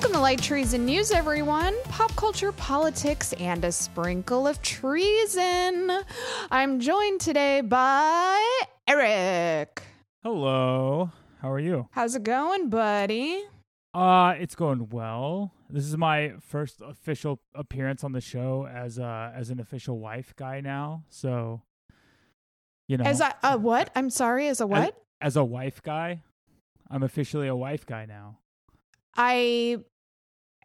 Welcome to Light Treason News, everyone. Pop culture, politics, and a sprinkle of treason. I'm joined today by Erek. Hello. How are you? How's it going, buddy? Uh, it's going well. This is my first official appearance on the show as uh as an official wife guy now. So, you know, As a, a what? I'm sorry, as a what? as a wife guy, I'm officially a wife guy now. I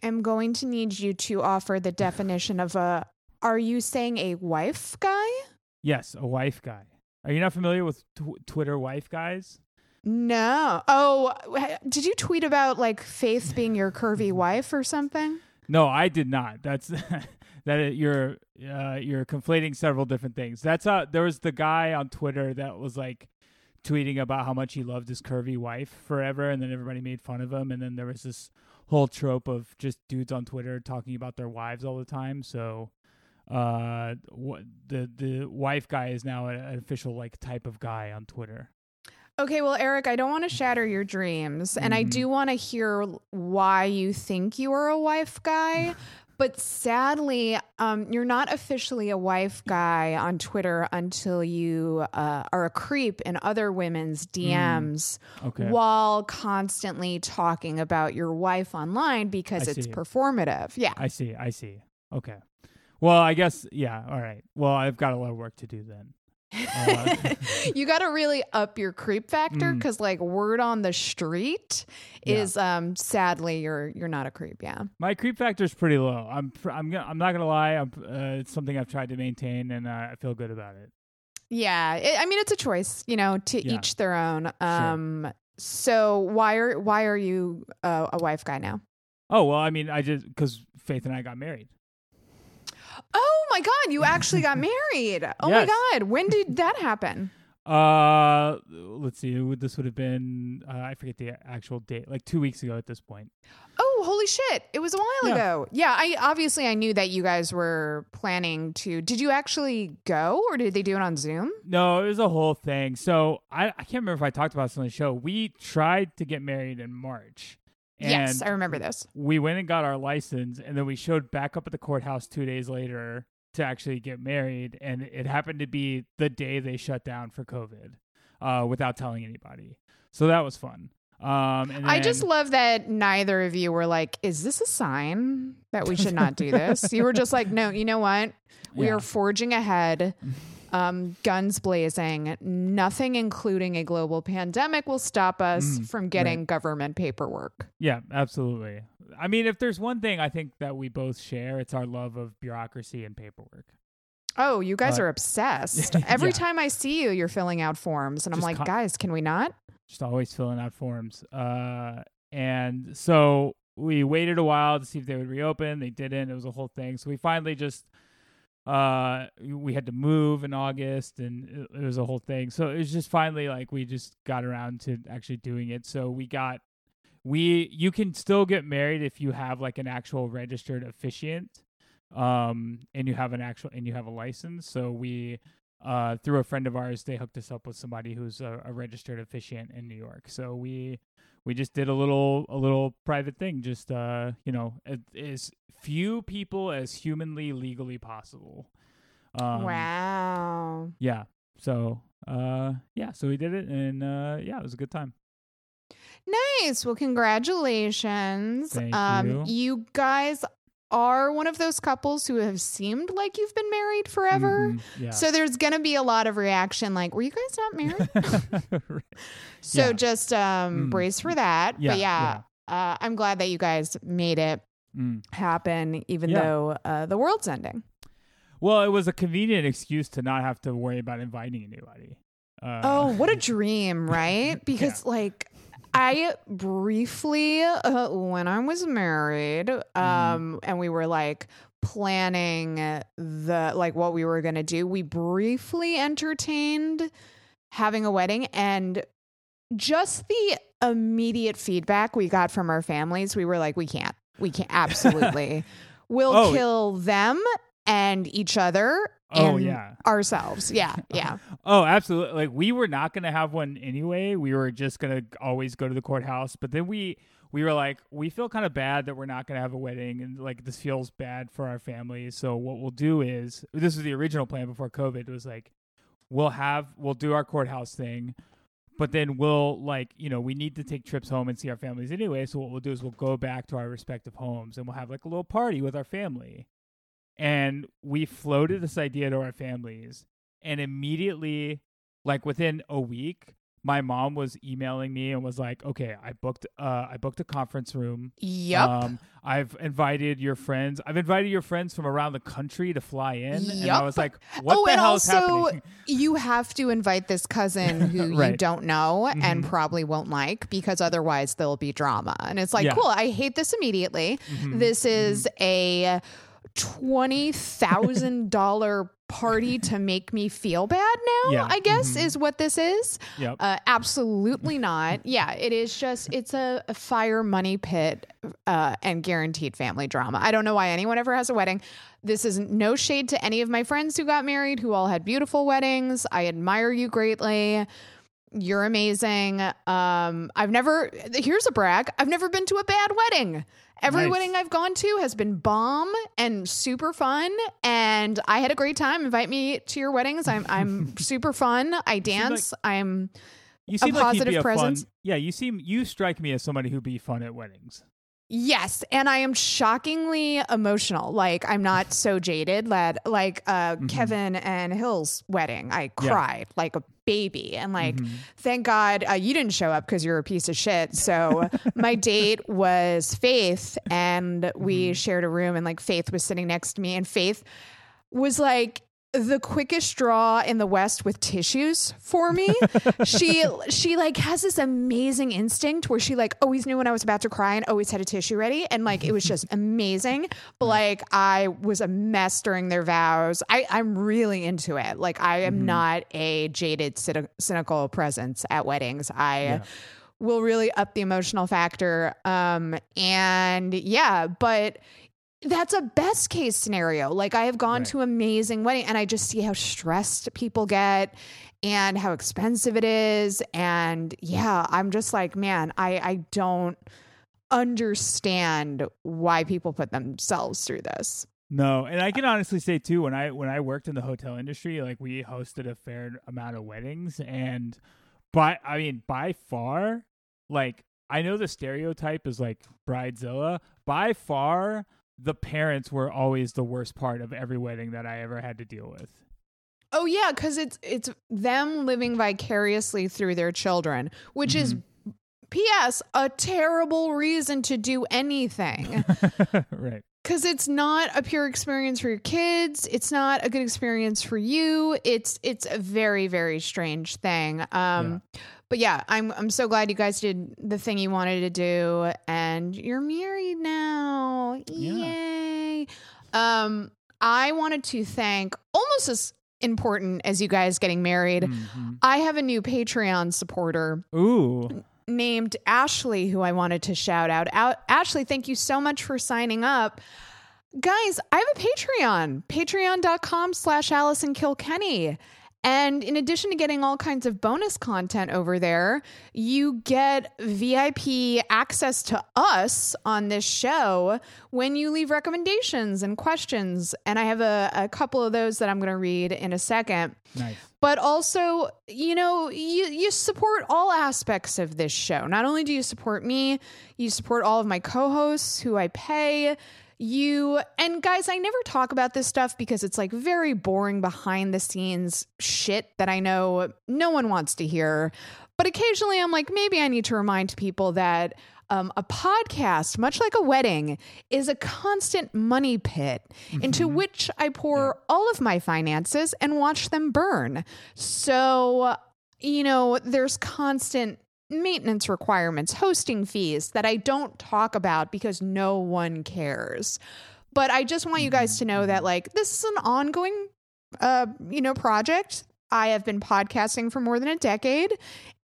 am going to need you to offer the definition of a. Are you saying a wife guy? Yes, a wife guy. Are you not familiar with tw- Twitter wife guys? No. Oh, did you tweet about like Faith being your curvy wife or something? No, I did not. That's that it- you're uh, you're conflating several different things. That's uh there was the guy on Twitter that was like tweeting about how much he loved his curvy wife forever and then everybody made fun of him and then there was this whole trope of just dudes on Twitter talking about their wives all the time. So uh what the the wife guy is now an official like type of guy on Twitter. Okay, well, Erek, I don't want to shatter your dreams, and I Mhm. do want to hear why you think you are a wife guy. But sadly, um, you're not officially a wife guy on Twitter until you uh, are a creep in other women's DMs Okay. while constantly talking about your wife online because I it's see. performative. Yeah. I see. I see. Okay. Well, I guess yeah, all right. Well, I've got a lot of work to do then. Uh, you got to really up your creep factor Mm. because, like, word on the street Yeah. is, um, sadly, you're you're not a creep. Yeah. My creep factor is pretty low. I'm pr- I'm gonna, I'm not gonna lie. I'm, uh, it's something I've tried to maintain, and uh, I feel good about it. Yeah, it, I mean it's a choice, you know, to Yeah. each their own. Um, so why are why are you uh, a wife guy now? Oh well, I mean, I just because Faith and I got married. Oh my god, you actually got married! Oh Yes. my god, when did that happen? Uh, let's see. it would- This would have been uh, I forget the actual date, like two weeks ago at this point. Oh, holy shit! It was a while Yeah. ago. Yeah, I obviously I knew that you guys were planning to. Did you actually go, or did they do it on Zoom? No, it was a whole thing. So I I can't remember if I talked about this on the show. We tried to get married in March. Yes, I remember this. we went and got our license and then we showed back up at the courthouse two days later to actually get married and it happened to be the day they shut down for covid uh, without telling anybody so that was fun um, and I just love that neither of you were like, "Is this a sign that we should not do this?" you were just like, "No, you know what? We Yeah. are forging ahead, um, guns blazing. Nothing, including a global pandemic, will stop us Mm, from getting government paperwork." yeah absolutely i mean if there's one thing i think that we both share it's our love of bureaucracy and paperwork Oh, you guys Uh, are obsessed. Every yeah. time I see you, you're filling out forms, and I'm like, con- "Guys, can we not?" just always filling out forms. Uh, and so we waited a while to see if they would reopen. They didn't. It was a whole thing. So we finally just uh we had to move in August and it, was a whole thing. So it was just finally like we just got around to actually doing it. So we got we you can still get married if you have like an actual registered officiant um and you have an actual and you have a license. So we uh, through a friend of ours, they hooked us up with somebody who's a, a registered officiant in New York. So we we just did a little a little private thing, just uh, you know, as, few people as humanly legally possible. Um, wow. Yeah. So uh, yeah. So we did it, and uh, yeah, it was a good time. Nice. Well, congratulations. Thank um, you. you guys are one of those couples who have seemed like you've been married forever. Mhm, Yeah. So there's going to be a lot of reaction like, were you guys not married? Right. so Yeah. just um, Mm. brace for that. Yeah, but yeah, Uh, I'm glad that you guys made it Mm. happen, even though uh, the world's ending. Well, it was a convenient excuse to not have to worry about inviting anybody. Uh, Oh, what a dream, right? Because like I briefly uh, when I was married um and we were like planning the like what we were going to do, we briefly entertained having a wedding and just the immediate feedback we got from our families, we were like we can't. We can't absolutely. We'll Oh. kill them and each other Oh, and yeah. ourselves. Yeah, yeah. Oh, absolutely. Like we were not going to have one anyway. We were just going to always go to the courthouse, but then we we were like we feel kind of bad that we're not going to have a wedding and like this feels bad for our family. So what we'll do is this was the original plan before COVID was like we'll have we'll do our courthouse thing, but then we'll like, you know, we need to take trips home and see our families anyway, so what we'll do is we'll go back to our respective homes and we'll have like a little party with our family. And we floated this idea to our families and immediately like within a week my mom was emailing me and was like okay i booked uh i booked a conference room Yep. um i've invited your friends i've invited your friends from around the country to fly in and i was like what oh, the and hell also is happening you have to invite this cousin who you don't know and Mhm. probably won't like because otherwise there'll be drama. And it's like, Yeah. cool, I hate this immediately. Mhm. This is a twenty thousand dollar party to make me feel bad now, Yeah. I guess Mhm. is what this is. yep Uh, absolutely not. Yeah, it is just it's a, a fire money pit uh, and guaranteed family drama. I don't know why anyone ever has a wedding. This is no shade to any of my friends who got married, who all had beautiful weddings. I admire you greatly. You're amazing. Um, I've never. Here's a brag. I've never been to a bad wedding. Every Nice. wedding I've gone to has been bomb and super fun, and I had a great time. Invite me to your weddings. I'm I'm super fun. I dance. I'm you seem like you'd positive a presence. fun yeah you seem you strike me as somebody who'd be fun at weddings Yes, and I am shockingly emotional. Like I'm not so jaded. Lad, like uh, Kevin and Hill's wedding, I Mm-hmm. Yeah. cried like a baby, and like Mhm. thank God uh, you didn't show up because you're a piece of shit. So my date was Faith, and we Mm-hmm. shared a room, and like Faith was sitting next to me, and Faith was like the quickest draw in the west with tissues for me. She she like has this amazing instinct where she like always knew when i was about to cry and always had a tissue ready. And like it was just amazing. But like i was a mess during their vows. I i'm really into it. Like i am not a jaded cyni- cynical presence at weddings. I Yeah. will really up the emotional factor. Um and yeah but that's a best case scenario. Like I have gone Right. to amazing wedding and I just see how stressed people get and how expensive it is. And yeah, I'm just like, man, I, I don't understand why people put themselves through this. No, and I can honestly say too when I when I worked in the hotel industry, like we hosted a fair amount of weddings, and by I mean by far, like I know the stereotype is like bridezilla. By far, the parents were always the worst part of every wedding that I ever had to deal with. Oh yeah, because it's it's them living vicariously through their children, which is P.S. a terrible reason to do anything. right. because it's not a pure experience for your kids it's not a good experience for you it's it's a very very strange thing um but yeah i'm i'm so glad you guys did the thing you wanted to do and you're married now Yeah. yay um i wanted to thank almost as important as you guys getting married Mhm. i have a new patreon supporter Ooh. named Ashley, who I wanted to shout out. out. Ashley, thank you so much for signing up. Guys, I have a Patreon, patreon.com slash Allison Kilkenny. And in addition to getting all kinds of bonus content over there, you get VIP access to us on this show when you leave recommendations and questions. And I have a, a couple of those that I'm going to read in a second Nice. but also you know you you support all aspects of this show not only do you support me you support all of my co-hosts who i pay you and guys i never talk about this stuff because it's like very boring behind the scenes shit that i know no one wants to hear. But occasionally i'm like maybe i need to remind people that um, a podcast, much like a wedding, is a constant money pit into which I pour all of my finances and watch them burn. So, you know, there's constant maintenance requirements, hosting fees that I don't talk about because no one cares. But I just want you guys to know that, like, this is an ongoing, uh, you know, project. I have been podcasting for more than a decade,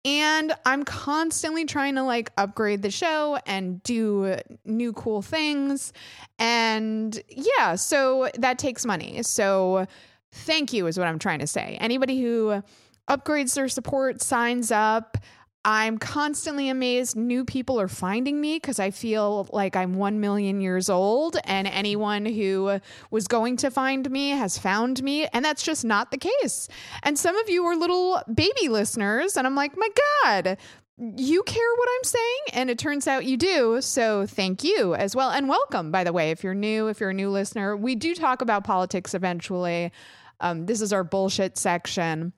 And I'm constantly trying to like upgrade the show and do new cool things. And yeah, so that takes money. So thank you is what I'm trying to say. Anybody who upgrades their support, signs up, I'm constantly amazed new people are finding me because I feel like I'm 1 million years old and anyone who was going to find me has found me. And that's just not the case. And some of you are little baby listeners. And I'm like, my God, you care what I'm saying? And it turns out you do. So thank you as well. And welcome, by the way, if you're new, if you're a new listener. We do talk about politics eventually. Um, this is our bullshit section.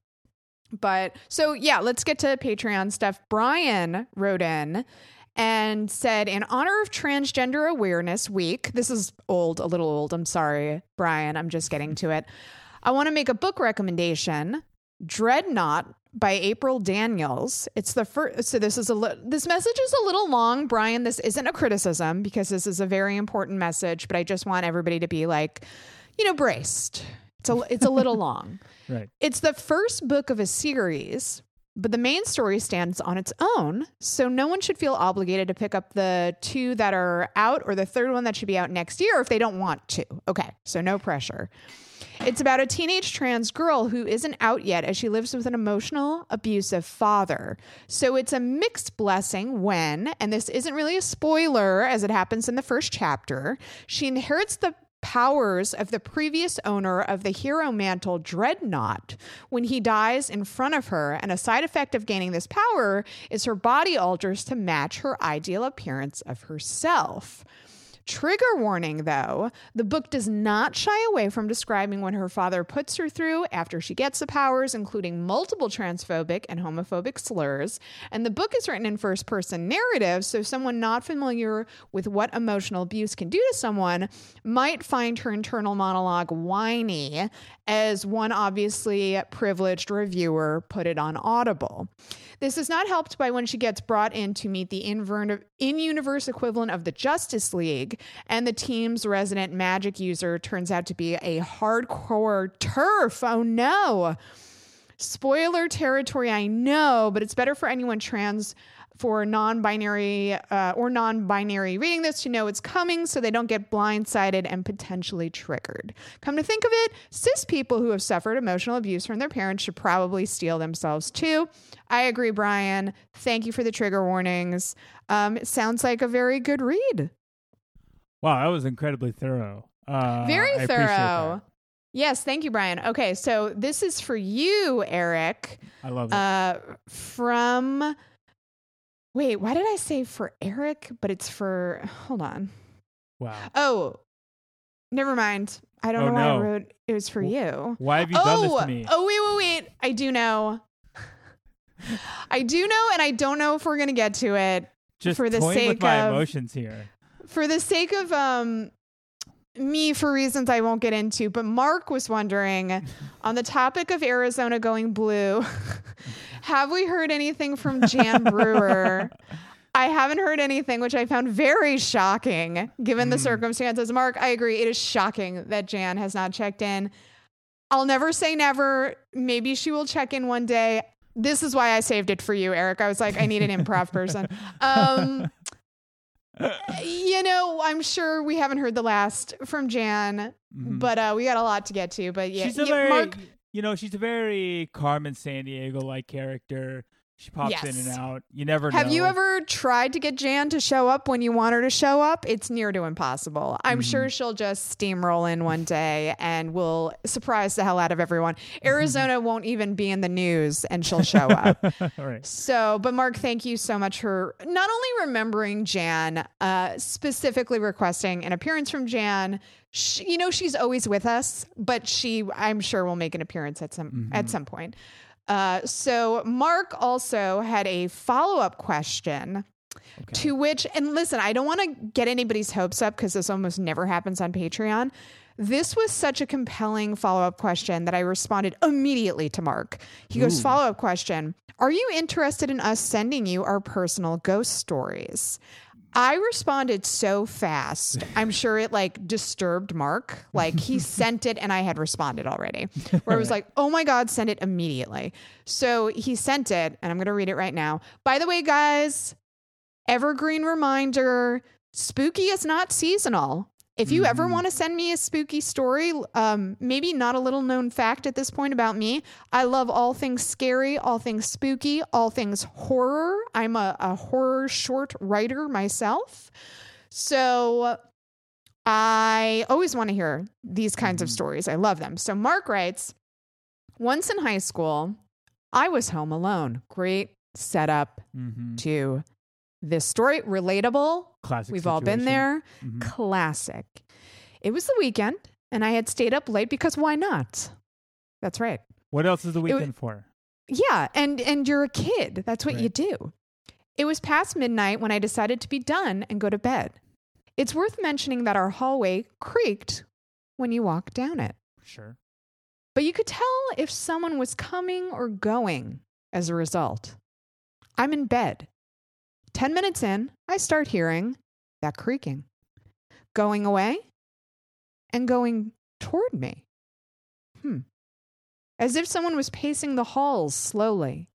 But so, yeah, let's get to Patreon stuff. Brian wrote in and said, in honor of Transgender Awareness Week, this is old, a little old. I'm sorry, Brian. I'm just getting to it. I want to make a book recommendation Dreadnought by April Daniels. It's the first. So this is a li- this message is a little long, Brian. This isn't a criticism because this is a very important message. But I just want everybody to be like, you know, braced. It's a it's a little long. Right. It's the first book of a series, but the main story stands on its own. So no one should feel obligated to pick up the two that are out or the third one that should be out next year if they don't want to. Okay. So no pressure. It's about a teenage trans girl who isn't out yet as she lives with an emotional, abusive father. So it's a mixed blessing when, and this isn't really a spoiler as it happens in the first chapter, she inherits the powers of the previous owner of the hero mantle dreadnought. When he dies in front of her and a side effect of gaining this power is her body alters to match her ideal appearance of herself Trigger warning though, the book does not shy away from describing what her father puts her through after she gets the powers, including multiple transphobic and homophobic slurs. And the book is written in first person narrative, so someone not familiar with what emotional abuse can do to someone might find her internal monologue whiny, as one obviously privileged reviewer put it on Audible. This is not helped by when she gets brought in to meet the in universe equivalent of the Justice League, and the team's resident magic user turns out to be a hardcore TERF. Oh no! Spoiler territory, I know, but it's better for anyone trans for non-binary uh, or non-binary reading this to know it's coming so they don't get blindsided and potentially triggered. Come to think of it cis people who have suffered emotional abuse from their parents should probably steel themselves too. I agree brian. Thank you for the trigger warnings. Um, it sounds like a very good read. Wow that was incredibly thorough. Uh, very I thorough. Yes, thank you, Brian. Okay, so this is for you, Erek. I love it. Uh, from Wait, why did I say for Erek? But it's for hold on. Wow. Oh, never mind. I don't Oh, know why no. I wrote it was for you. Why have you oh, done this to me? oh, wait, wait, wait. I do know. I do know, and I don't know if we're gonna get to it Just for the sake with my of- emotions here. for the sake of um me for reasons I won't get into. But Mark was wondering on the topic of Arizona going blue. have we heard anything from Jan Brewer? I haven't heard anything, which I found very shocking given the Mm. circumstances. Mark, I agree. It is shocking that Jan has not checked in. I'll never say never. Maybe she will check in one day. This is why I saved it for you, Erek. I was like, I need an improv person. Um, you know, I'm sure we haven't heard the last from Jan, Mhm. but uh, we got a lot to get to. But yeah, she's a yeah, very, Mark, you know, she's a very Carmen Sandiego like character. She pops in and out. You never have know. you ever tried to get Jan to show up when you want her to show up? It's near to impossible. I'm Mm-hmm. sure she'll just steamroll in one day and will surprise the hell out of everyone. Mm-hmm. Arizona won't even be in the news and she'll show up. All right. So, but Mark, thank you so much for not only remembering Jan, uh, specifically requesting an appearance from Jan. She, you know, she's always with us, but she, I'm sure, will make an appearance at some at some point. Uh, so, Mark also had a follow up question. Okay. To which, and listen, I don't want to get anybody's hopes up because this almost never happens on Patreon. This was such a compelling follow up question that I responded immediately to Mark. He goes, Ooh. Follow up question Are you interested in us sending you our personal ghost stories? I responded so fast. I'm sure it like disturbed Mark. Like he sent it and I had responded already. Where it was like, oh my God, send it immediately. So he sent it and I'm going to read it right now. By the way, guys, evergreen reminder spooky is not seasonal. If you ever Mhm. want to send me a spooky story, um, maybe not a little known fact at this point about me, I love all things scary, all things spooky, all things horror. I'm a, a horror short writer myself. So I always want to hear these kinds of Mhm. stories. I love them. So Mark writes Once in high school, I was home alone. Great setup Mm-hmm. to this story. Relatable. Classic. We've all been situation. there. Mhm. Classic. It was the weekend, and I had stayed up late because why not? That's right. What else is the weekend for? Yeah, and and you're a kid. That's what you do. It was past midnight when I decided to be done and go to bed. It's worth mentioning that our hallway creaked when you walked down it. Sure. But you could tell if someone was coming or going as a result. I'm in bed. 10 minutes in, I start hearing that creaking, going away and going toward me. Hmm. As if someone was pacing the halls slowly.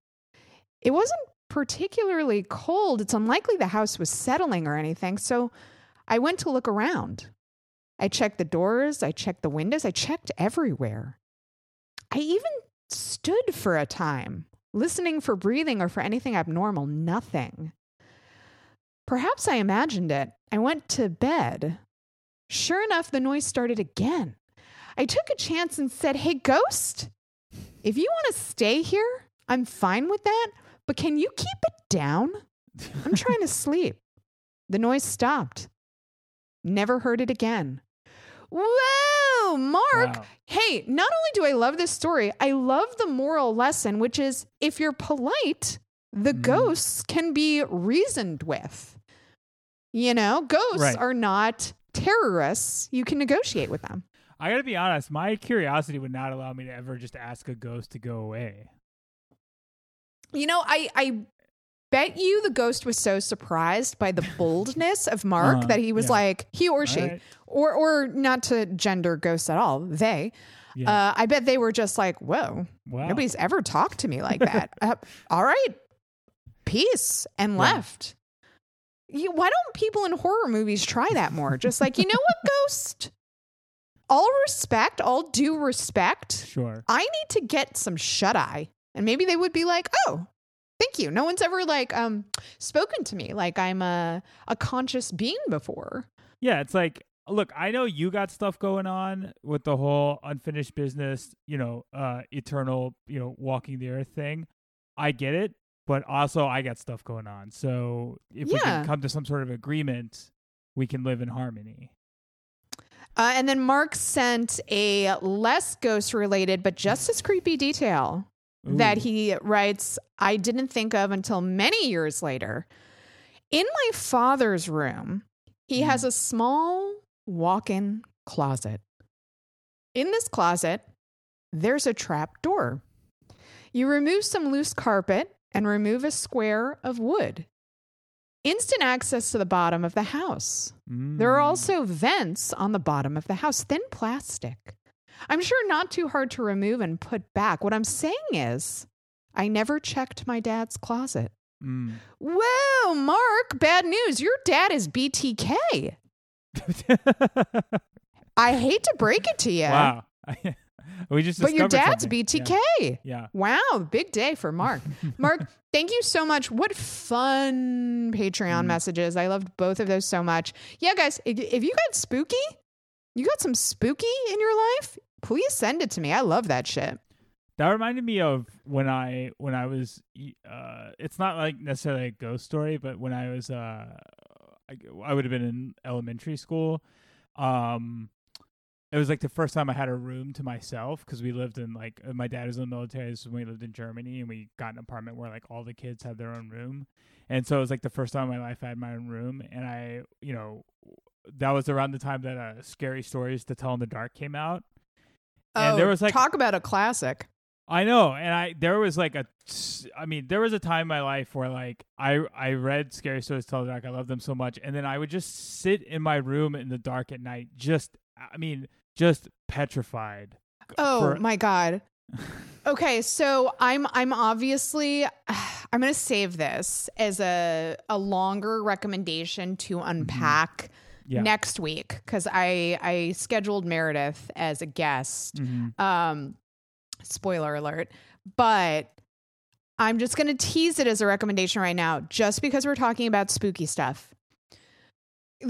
It wasn't particularly cold. It's unlikely the house was settling or anything. So I went to look around. I checked the doors, I checked the windows, I checked everywhere. I even stood for a time, listening for breathing or for anything abnormal. Nothing. Perhaps I imagined it. I went to bed. Sure enough, the noise started again. I took a chance and said, Hey, ghost, if you want to stay here, I'm fine with that, but can you keep it down? I'm trying to sleep. The noise stopped. Never heard it again. Whoa, Mark. Wow. Hey, not only do I love this story, I love the moral lesson, which is if you're polite, the Mhm. ghosts can be reasoned with. You know, ghosts Right. are not terrorists. You can negotiate with them. I gotta be honest. My curiosity would not allow me to ever just ask a ghost to go away. You know, I I bet you the ghost was so surprised by the boldness of Mark Uh-huh, that he was yeah. like, he or she, right. or or not to gender ghosts at all, they. Yeah. Uh, I bet they were just like, whoa, wow. nobody's ever talked to me like that. uh, all right, peace, and Yeah. left. You, why don't people in horror movies try that more? Just like, you know what, ghost? All respect, all due respect. Sure. I need to get some shut eye. And maybe they would be like, oh, thank you. No one's ever like um spoken to me like I'm a a conscious being before. Yeah, it's like, look, I know you got stuff going on with the whole unfinished business, you know, uh, eternal, you know, walking the earth thing. I get it, but also I got stuff going on. So if we can come to some sort of agreement, we can live in harmony. Uh, and then Mark sent a less ghost related but just as creepy detail that he writes I didn't think of until many years later. In my father's room, he has a small walk in closet. In this closet, there's a trap door. You remove some loose carpet and remove a square of wood. Instant access to the bottom of the house. There are Mm. also vents on the bottom of the house, thin plastic. I'm sure not too hard to remove and put back. What I'm saying is, I never checked my dad's closet. Mm. Whoa, Mark, bad news. Your dad is BTK. I hate to break it to you, Wow. we just but your dad's something. BTK. Yeah. Wow, big day for Mark. Mark, thank you so much. What fun Patreon Mm. messages. I loved both of those so much. Yeah, guys, if, if you got spooky, you got some spooky in your life, please send it to me. I love that shit. That reminded me of when I when I was uh it's not like necessarily a ghost story, but when I was uh I, I would have been in elementary school. Um it was like the first time I had a room to myself because we lived in like uh, my dad was in the military. This was when we lived in Germany, and we got an apartment where like all the kids had their own room, and so it was like the first time in my life I had my own room. And I, you know, that was around the time that uh, Scary Stories to Tell in the Dark came out. And there was, like- talk about a classic. I know, and I there was like a, I mean, there was a time in my life where like I I read Scary Stories to Tell in the Dark. I love them so much, and then I would just sit in my room in the dark at night, just I mean, just petrified. Oh for- my god. Okay, so I'm I'm obviously I'm going to save this as a a longer recommendation to unpack Yeah. next week cuz I I scheduled Meredith as a guest. Mhm. Um spoiler alert, but I'm just going to tease it as a recommendation right now just because we're talking about spooky stuff.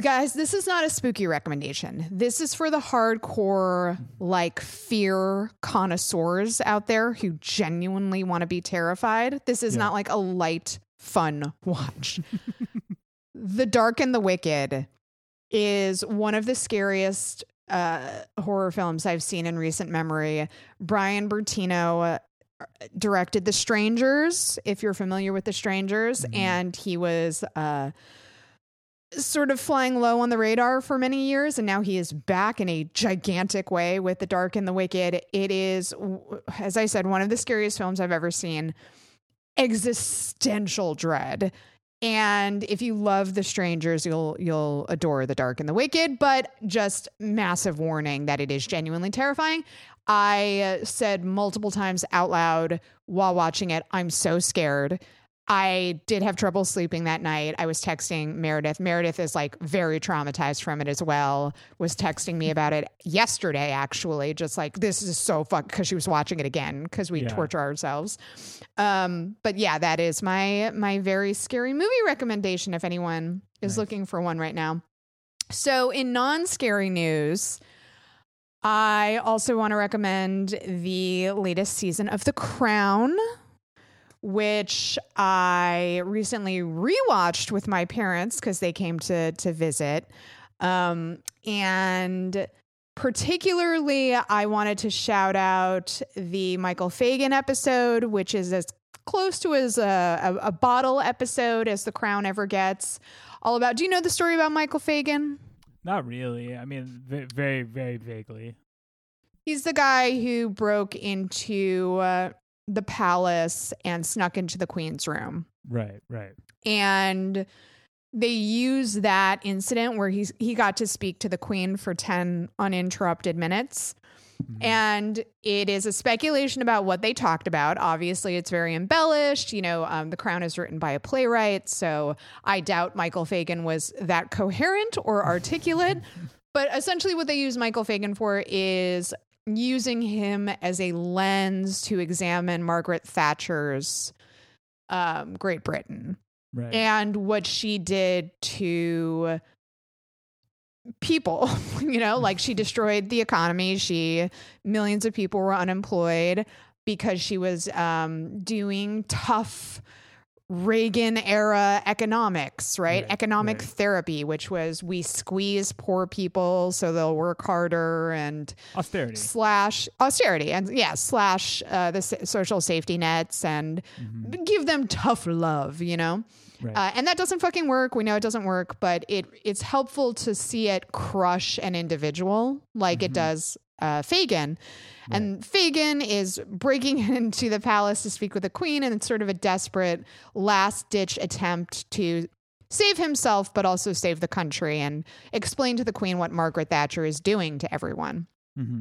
Guys, this is not a spooky recommendation. This is for the hardcore, like, fear connoisseurs out there who genuinely want to be terrified. This is Yeah. not like a light, fun watch. the Dark and the Wicked is one of the scariest uh, horror films I've seen in recent memory. Brian Bertino uh, directed The Strangers, if you're familiar with The Strangers, Mhm. and he was uh, sort of flying low on the radar for many years, and now he is back in a gigantic way with The Dark and the Wicked. It is, as I said, one of the scariest films I've ever seen. Existential dread. And if you love The Strangers, you'll you'll adore The Dark and the Wicked, but just massive warning that it is genuinely terrifying. I uh, said multiple times out loud while watching it, I'm so scared. I did have trouble sleeping that night. I was texting Meredith. Meredith is like very traumatized from it as well. Was texting me about it yesterday, actually, just like this is so fuck because she was watching it again because we Yeah. torture ourselves. Um, but yeah, that is my my very scary movie recommendation if anyone is Nice. looking for one right now. So in non-scary news, I also want to recommend the latest season of The Crown, which I recently rewatched with my parents because they came to to visit. Um, and particularly, I wanted to shout out the Michael Fagan episode, which is as close to as a, a, a bottle episode as The Crown ever gets. All about. Do you know the story about Michael Fagan? Not really. I mean, ve- very, very vaguely. He's the guy who broke into uh, the palace and snuck into the queen's room. Right, right. And they use that incident where he's he got to speak to the queen for 10 uninterrupted minutes. Mhm. And it is a speculation about what they talked about. Obviously, it's very embellished. You know, um, The Crown is written by a playwright. So I doubt Michael Fagan was that coherent or articulate. but essentially, what they use Michael Fagan for is using him as a lens to examine Margaret Thatcher's um, Great Britain right. and what she did to people you know like she destroyed the economy she millions of people were unemployed because she was um, doing tough Reagan era economics, right? Right, Economic right. therapy, which was we squeeze poor people so they'll work harder and Austerity. slash austerity and yeah, slash uh, the s- social safety nets and Mhm. give them tough love, you know? Right. Uh, and that doesn't fucking work. We know it doesn't work, but it it's helpful to see it crush an individual like it Mhm. does uh, Fagan. And Fagan is breaking into the palace to speak with the queen, and it's sort of a desperate last ditch attempt to save himself, but also save the country and explain to the queen what Margaret Thatcher is doing to everyone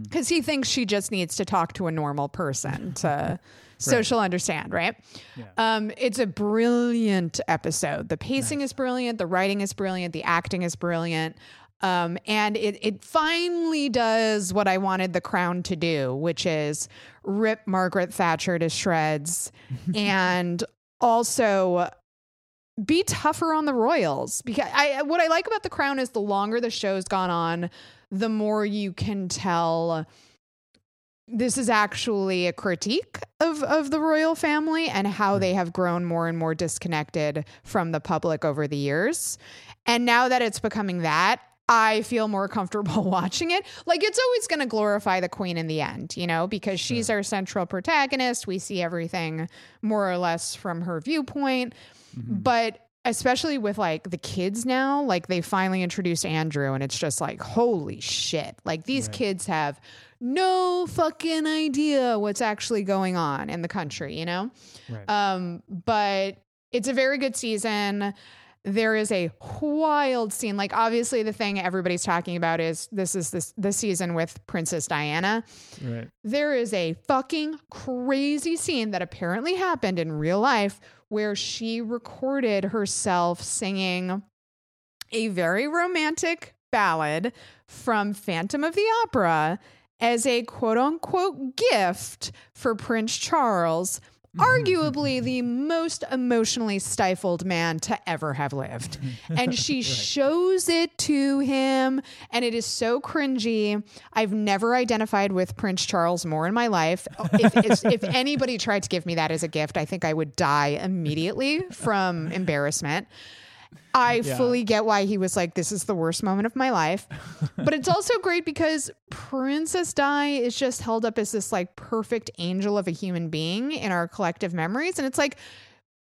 because he thinks she just needs to talk to a normal person to so she'll understand right? Yeah. um it's a brilliant episode. The pacing is brilliant. The writing is brilliant. The acting is brilliant. Um and it it finally does what i wanted the crown to do which is rip margaret thatcher to shreds and also be tougher on the royals. Because I what I like about the crown is the longer the show's gone on, the more you can tell this is actually a critique of of the royal family and how they hmm. have grown more and more disconnected from the public over the years. And now that it's becoming that, I feel more comfortable watching it. Like it's always going to glorify the queen in the end, you know, because she's our central protagonist. We see everything more or less from her viewpoint. Mm-hmm. But especially with like the kids now, like they finally introduced Andrew and it's just like, holy shit. Like these Right. kids have no fucking idea what's actually going on in the country, you know? Right. Um, but it's a very good season. There is a wild scene. Like obviously the thing everybody's talking about is this is this the season with Princess Diana. right. There is a fucking crazy scene that apparently happened in real life where she recorded herself singing a very romantic ballad from Phantom of the Opera as a quote unquote gift for Prince Charles, arguably the most emotionally stifled man to ever have lived. And she shows it to him, and it is so cringy. I've never identified with Prince Charles more in my life. If, if, if anybody tried to give me that as a gift, I think I would die immediately from embarrassment. I Yeah. fully get why he was like, this is the worst moment of my life. but it's also great because Princess Di is just held up as this like perfect angel of a human being in our collective memories. And it's like,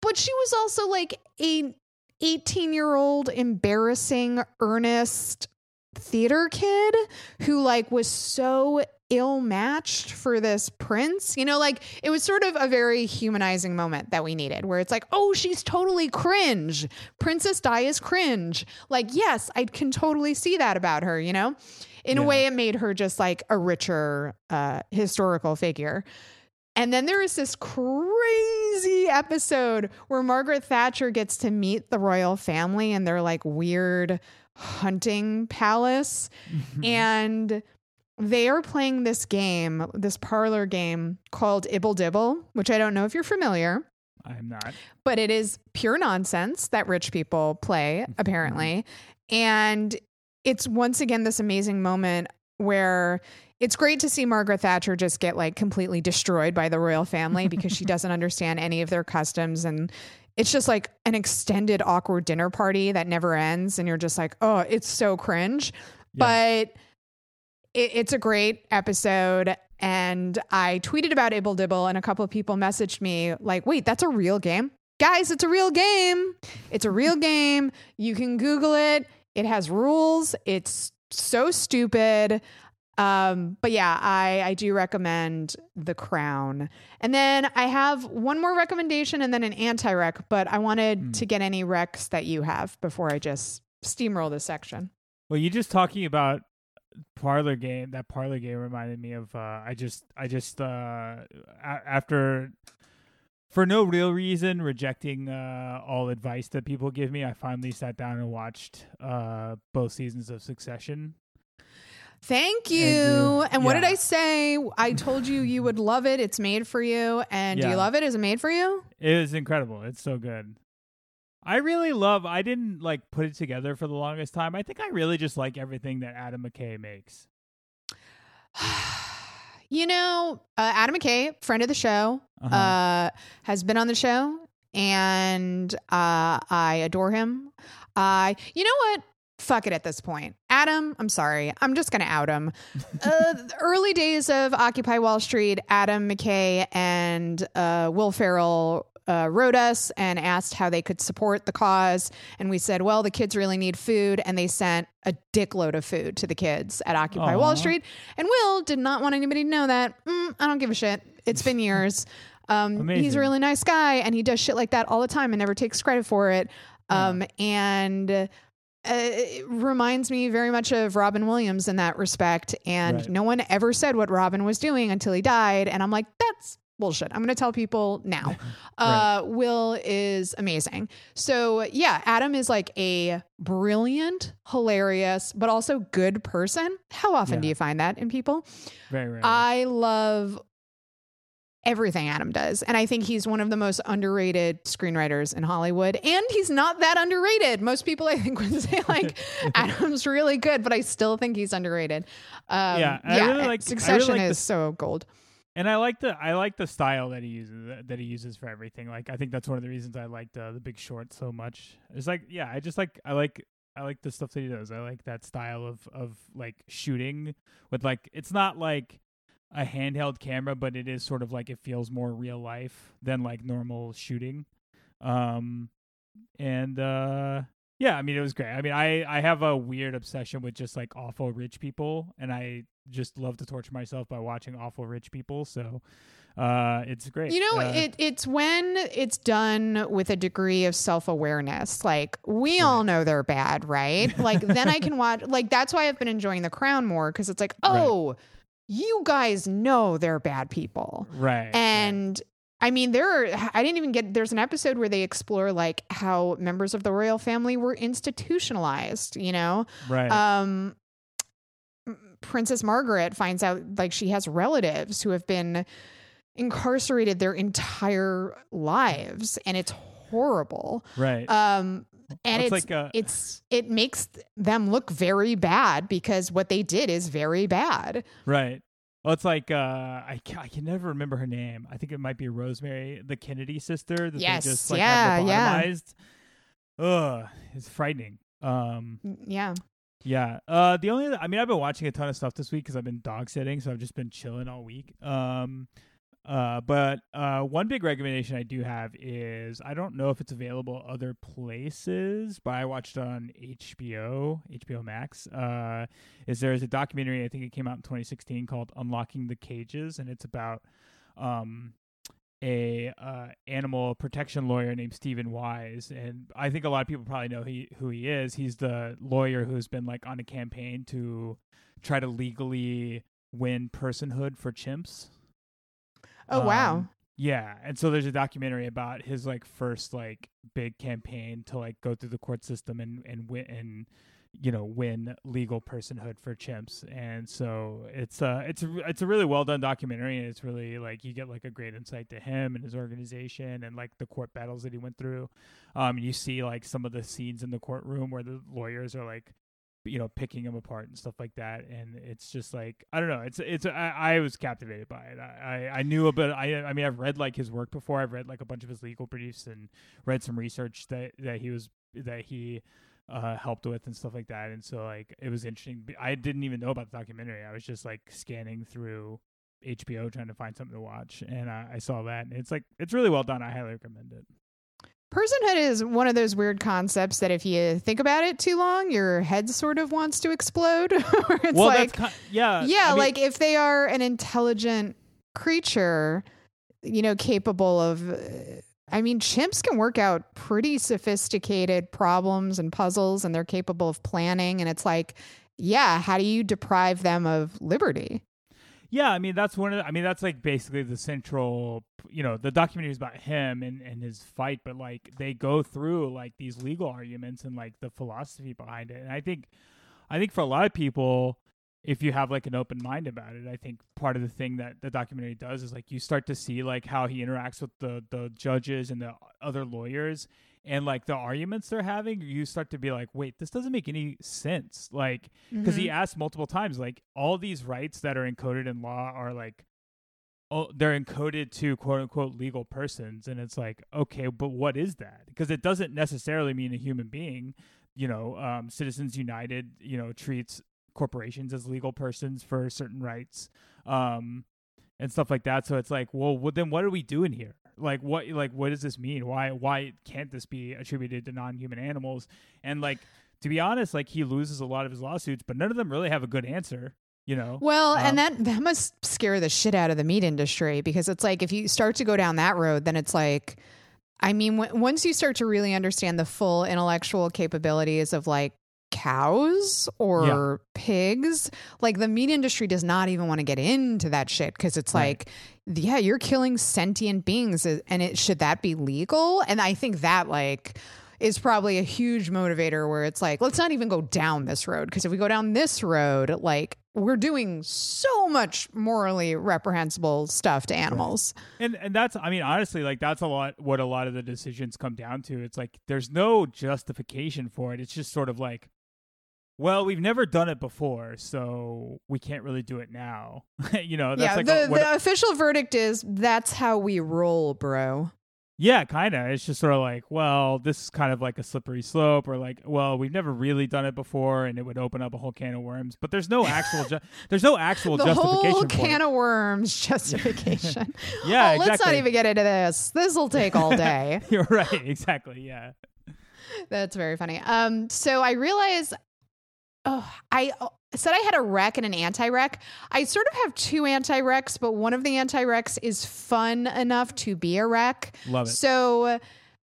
but she was also like a 18 year old embarrassing, earnest theater kid who like was so ill matched for this prince. You know, like it was sort of a very humanizing moment that we needed where it's like, oh, she's totally cringe. Princess Di is cringe. Like, yes, I can totally see that about her, you know? In a way, it made her just like a richer uh, historical figure. And then there is this crazy episode where Margaret Thatcher gets to meet the royal family in their like weird hunting palace. and they are playing this game, this parlor game called Ibble Dibble, which I don't know if you're familiar, I'm not. but it is pure nonsense that rich people play, mm-hmm. apparently. And it's once again this amazing moment where it's great to see Margaret Thatcher just get like completely destroyed by the royal family because she doesn't understand any of their customs and it's just like an extended awkward dinner party that never ends and you're just like, "Oh, it's so cringe." But it, it's a great episode and I tweeted about Ibble Dibble and a couple of people messaged me like, "Wait, that's a real game?" Guys, it's a real game. It's a real game. You can Google it. It has rules. It's so stupid. Um, but yeah, I, I do recommend The Crown. And then I have one more recommendation and then an anti rec, but I wanted to get any recs that you have before I just steamroll this section. Well, you're just talking about parlor game. That parlor game reminded me of. Uh, I just, I just, uh, after, for no real reason, rejecting uh, all advice that people give me, I finally sat down and watched uh, both seasons of Succession. Thank And, you. uh, And what did. I say? I told you you would love it. It's made for you. And do you love it? Is it made for you? It is incredible. It's so good. I really love. I didn't like put it together for the longest time. I think I really just like everything that Adam McKay makes. You know, uh, Adam McKay, friend of the show, Uh-huh. uh, has been on the show, and uh, I adore him. I, you know what? Fuck it at this point. Adam, I'm sorry. I'm just going to out him. uh, early days of Occupy Wall Street, Adam McKay and uh, Will Ferrell uh, wrote us and asked how they could support the cause. And we said, well, the kids really need food. And they sent a dickload of food to the kids at Occupy Aw. Wall Street. And Will did not want anybody to know that. Mm, I don't give a shit. It's been years. Um, he's a really nice guy and he does shit like that all the time and never takes credit for it. Um, And uh, it reminds me very much of Robin Williams in that respect. And Right. no one ever said what Robin was doing until he died. And I'm like, that's bullshit. I'm going to tell people now. uh, Will is amazing. So, yeah, Adam is like a brilliant, hilarious, but also good person. How often Yeah. do you find that in people? Very rare. I love everything Adam does. And I think he's one of the most underrated screenwriters in Hollywood. And he's not that underrated. Most people, I think, would say, like, Adam's really good, but I still think he's underrated. Um, Yeah, I really like- I really Succession like is so gold. And I like the I like the style that he uses that he uses for everything. Like I think that's one of the reasons I liked uh, the Big Short so much. It's like yeah, I just like I like I like the stuff that he does. I like that style of of like shooting with like it's not like a handheld camera, but it is sort of like it feels more real life than like normal shooting. Um and uh, yeah, I mean, it was great. I mean, I I have a weird obsession with just like awful rich people, and I just love to torture myself by watching awful rich people. So uh, it's great. You know, Uh, it it's when it's done with a degree of self awareness. Like we all know they're bad, right? Like then I can watch. Like that's why I've been enjoying The Crown more because it's like, Right. oh, you guys know they're bad people, right right. and. I mean, there are, I didn't even get, there's an episode where they explore like how members of the royal family were institutionalized, you know? right. um princess margaret finds out like she has relatives who have been incarcerated their entire lives and it's horrible right. um and It's it's like uh, it's it makes them look very bad because what they did is very bad Right. Well, it's like uh, I can, I can never remember her name. I think it might be Rosemary, the Kennedy sister. That Yes, they just like yeah, have yeah. Ugh, it's frightening. Um, yeah yeah. Uh, the only I mean, I've been watching a ton of stuff this week because I've been dog sitting, so I've just been chilling all week. Um, uh, but uh, one big recommendation I do have is I don't know if it's available other places, but I watched on HBO, HBO Max. Uh, is there's a documentary I think it came out in 2016 called Unlocking the Cages, and it's about um a uh, animal protection lawyer named Steven Wise, and I think a lot of people probably know he who he is. He's the lawyer who's been like on a campaign to try to legally win personhood for chimps. oh wow Um, yeah, and so there's a documentary about his like first like big campaign to like go through the court system and and win and you know win legal personhood for chimps. And so it's uh it's a, it's a really well done documentary and it's really like you get like a great insight to him and his organization and like the court battles that he went through. Um you see like some of the scenes in the courtroom where the lawyers are like you know picking him apart and stuff like that and it's just like i don't know it's it's i, I was captivated by it I, I i knew a bit i i mean i've read like his work before i've read like a bunch of his legal briefs and read some research that that he was that he uh helped with and stuff like that. And so like it was interesting. I didn't even know about the documentary. I was just like scanning through hbo trying to find something to watch and i, I saw that and it's like it's really well done. I highly recommend it. Personhood is one of those weird concepts that if you think about it too long your head sort of wants to explode. It's well like yeah yeah I mean- like if they are an intelligent creature you know capable of uh, i mean chimps can work out pretty sophisticated problems and puzzles and they're capable of planning and it's like yeah how do you deprive them of liberty Yeah, I mean that's one of the, I mean that's like basically the central you know, the documentary is about him and, and his fight, but like they go through like these legal arguments and like the philosophy behind it. And I think I think for a lot of people, if you have like an open mind about it, I think part of the thing that the documentary does is like you start to see like how he interacts with the the judges and the other lawyers and like the arguments they're having, you start to be like, wait, this doesn't make any sense. Like because he asked multiple times like all these rights that are encoded in law are like oh they're encoded to quote unquote legal persons. And it's like okay but what is that? Because it doesn't necessarily mean a human being you know um, citizens united you know treats corporations as legal persons for certain rights um, and stuff like that. So it's like well what, then what are we doing here? Like what like what does this mean? Why why can't this be attributed to non-human animals? And like to be honest like he loses a lot of his lawsuits but none of them really have a good answer you know? Well, Um, and that that must scare the shit out of the meat industry because it's like if you start to go down that road, then it's like, I mean, w- once you start to really understand the full intellectual capabilities of like cows or pigs, like the meat industry does not even want to get into that shit because it's Right. like, yeah, you're killing sentient beings, and it should that be legal? And I think that like is probably a huge motivator where it's like, let's not even go down this road because if we go down this road, like we're doing so much morally reprehensible stuff to animals. and and that's i mean honestly like that's a lot what a lot of the decisions come down to it's like there's no justification for it it's just sort of like well we've never done it before so we can't really do it now you know that's yeah, like the, a, the official verdict is that's how we roll, bro. yeah kind of it's just sort of like well this is kind of like a slippery slope or like well we've never really done it before and it would open up a whole can of worms but there's no actual ju- there's no actual The justification whole can of worms justification. Yeah, oh, let's not even get into this. This will take all day. You're right, exactly. Yeah. That's very funny. Um, so I realize, oh, I said I had a rec and an anti-rec. I sort of have two anti-recs, but one of the anti-recs is fun enough to be a rec. Love it. So,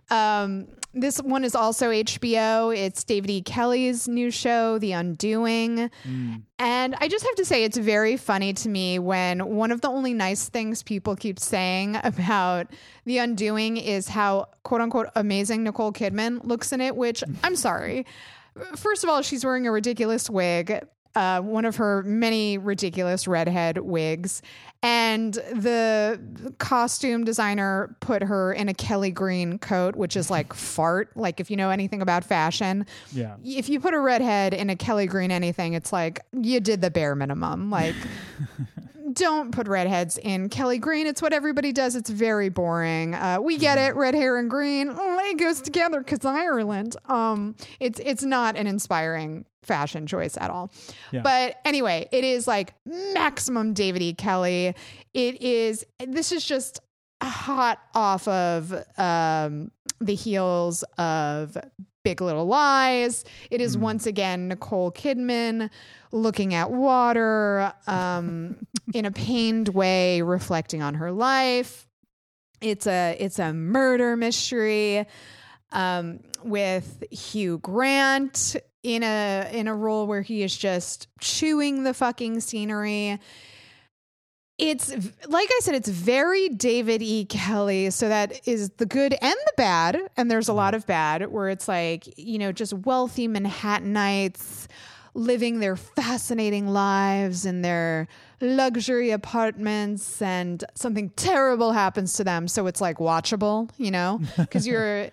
um, this one is also HBO. It's David E. Kelley's new show, The Undoing. Mm. And I just have to say, it's very funny to me when one of the only nice things people keep saying about The Undoing is how quote unquote amazing Nicole Kidman looks in it, which I'm sorry. First of all, she's wearing a ridiculous wig. Uh, one of her many ridiculous redhead wigs. And the costume designer put her in a Kelly green coat, which is like fart. Like, if you know anything about fashion, Yeah. if you put a redhead in a Kelly green anything, it's like you did the bare minimum. Like, don't put redheads in Kelly green. It's what everybody does. It's very boring. Uh, we get it, red hair and green. Oh, it goes together because Ireland. Um, it's it's not an inspiring fashion choice at all. Yeah. But anyway, it is like maximum David E. Kelley. It is. This is just hot off of um, the heels of Big Little Lies. It is once again Nicole Kidman looking at water um, in a pained way, reflecting on her life. It's a it's a murder mystery um, with Hugh Grant in a in a role where he is just chewing the fucking scenery it's like I said, it's very David E. Kelley. So that is the good and the bad. And there's a lot of bad where it's like, you know, just wealthy Manhattanites living their fascinating lives in their luxury apartments and something terrible happens to them. So it's like watchable, you know, because you're.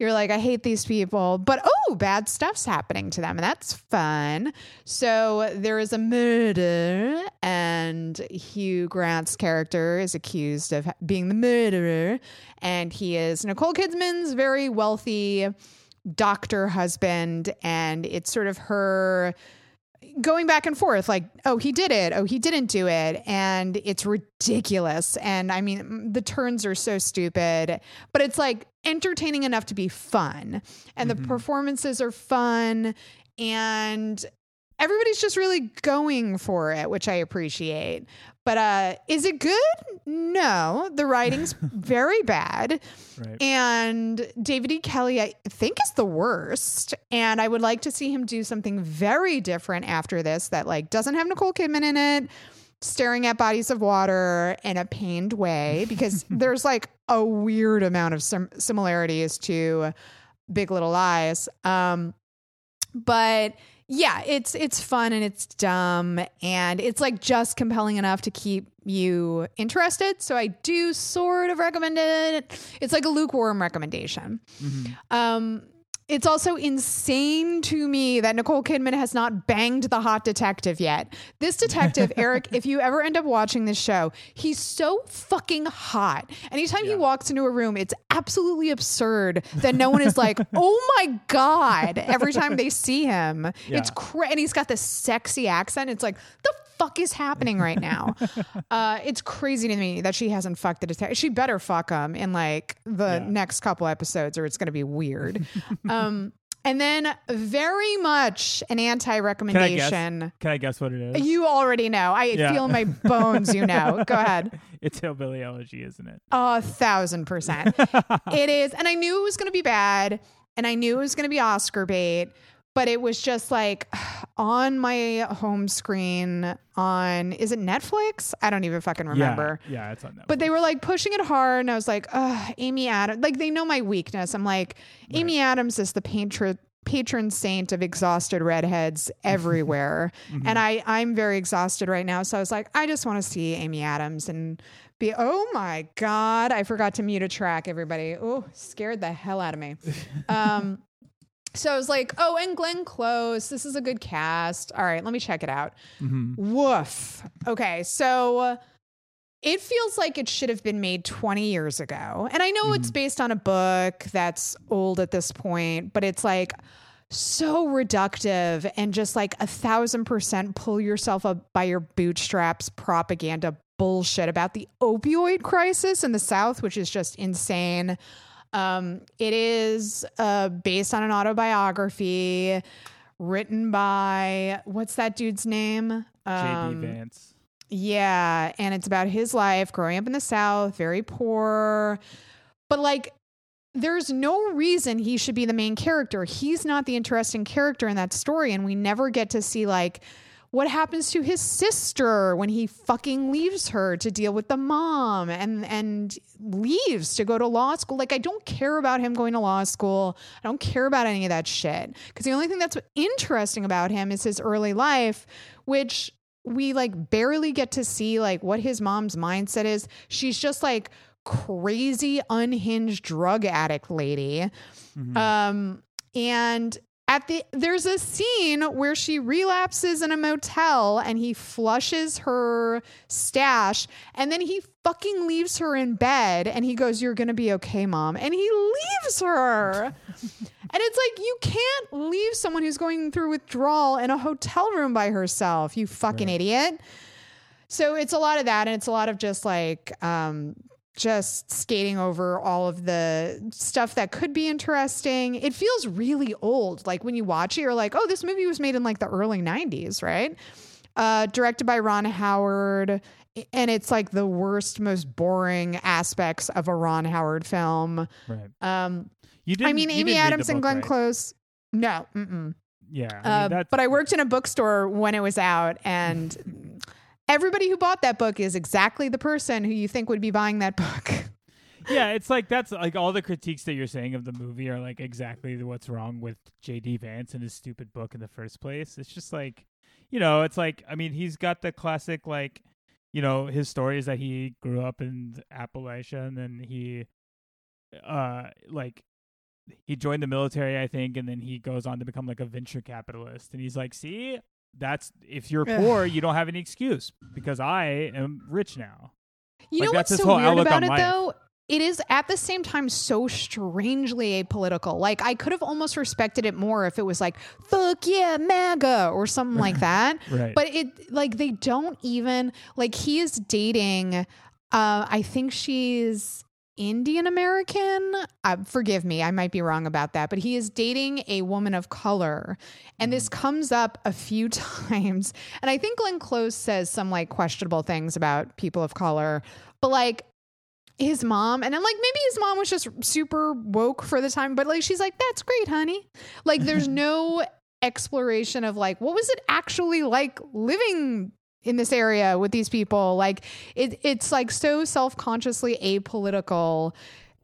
You're like, I hate these people, but oh, bad stuff's happening to them, and that's fun. So there is a murder, and Hugh Grant's character is accused of being the murderer, and he is Nicole Kidman's very wealthy doctor husband, and it's sort of her going back and forth like oh he did it oh he didn't do it and it's ridiculous. And i mean the turns are so stupid but it's like entertaining enough to be fun. And the mm-hmm. performances are fun and everybody's just really going for it which i appreciate but uh is it good no the writing's very bad Right. and David E. Kelley, I think, is the worst. And I would like to see him do something very different after this that like doesn't have Nicole Kidman in it, staring at bodies of water in a pained way, because there's like a weird amount of sim- similarities to Big Little Lies. Um, but yeah, it's it's fun and it's dumb and it's like just compelling enough to keep you interested. So I do sort of recommend it. It's like a lukewarm recommendation. Um, it's also insane to me that Nicole Kidman has not banged the hot detective yet. This detective, Eric, if you ever end up watching this show, he's so fucking hot. Anytime he walks into a room, it's absolutely absurd that no one is like, oh my God, every time they see him. It's crazy. and he's got this sexy accent. It's like, the fuck is happening right now? uh, it's crazy to me that she hasn't fucked the detective. She better fuck him in like the Yeah. next couple episodes or it's going to be weird. um, and then very much an anti recommendation. Can I guess what it is? You already know. I Yeah. feel my bones, you know. Go ahead. It's Hillbilly Elegy, isn't it? A thousand percent. it is. And I knew it was going to be bad. And I knew it was going to be Oscar bait. But it was just like on my home screen on, is it Netflix? I don't even fucking remember. Yeah, yeah, it's on Netflix. But they were like pushing it hard, and I was like, "Ugh, Amy Adams." Like they know my weakness. I'm like, Amy Adams is the patron patron saint of exhausted redheads everywhere, and I I'm very exhausted right now. So I was like, I just want to see Amy Adams and be. Oh my god, I forgot to mute a track. Everybody, oh, scared the hell out of me. Um. So I was like, oh, and Glenn Close. This is a good cast. All right, let me check it out. Mm-hmm. Woof. Okay, so it feels like it should have been made 20 years ago. And I know it's mm-hmm. based on a book that's old at this point, but it's like so reductive and just like a thousand percent pull yourself up by your bootstraps propaganda bullshit about the opioid crisis in the South, which is just insane. Um, it is uh, based on an autobiography written by what's that dude's name? JD Um, Vance. yeah, and it's about his life growing up in the South, very poor. But like there's no reason he should be the main character. He's not the interesting character in that story and we never get to see like what happens to his sister when he fucking leaves her to deal with the mom and and leaves to go to law school? Like i don't care about him going to law school. I don't care about any of that shit. Because the only thing that's interesting about him is his early life which we like barely get to see like what his mom's mindset is. She's just like crazy unhinged drug addict lady. Mhm. um, and at the there's a scene where she relapses in a motel and he flushes her stash and then he fucking leaves her in bed and he goes, You're gonna be okay, mom. And he leaves her. and it's like you can't leave someone who's going through withdrawal in a hotel room by herself, you fucking Right. idiot. So it's a lot of that, and it's a lot of just like um just skating over all of the stuff that could be interesting. It feels really old. Like when you watch it, you're like, oh, this movie was made in like the early 90s, right? Uh, directed by Ron Howard. And it's like the worst, most boring aspects of a Ron Howard film. Right. Um, You didn't. I mean, Amy Adams the and Glenn right? Close. No, mm-mm. Yeah. I mean, Uh, but I worked in a bookstore when it was out, and everybody who bought that book is exactly the person who you think would be buying that book. yeah, it's like that's like all the critiques that you're saying of the movie are like exactly what's wrong with JD Vance and his stupid book in the first place. It's just like, you know, it's like I mean, he's got the classic like, you know, his story is that he grew up in Appalachia and then he uh like he joined the military, I think, and then he goes on to become like a venture capitalist. And he's like, "See, that's if you're poor, you don't have any excuse because I am rich now." You Like, know that's what's so weird about it life. though? It is at the same time so strangely apolitical. Like I could have almost respected it more if it was like "fuck yeah, MAGA" or something like that. Right. But it like they don't even like he is dating. Uh, I think she's Indian American. Uh, forgive me, I might be wrong about that, but he is dating a woman of color, and this comes up a few times. And I think Glenn Close says some like questionable things about people of color, but like his mom and I'm like maybe his mom was just super woke for the time but like she's like that's great honey like there's no exploration of like what was it actually like living in this area with these people like it, it's like so self-consciously apolitical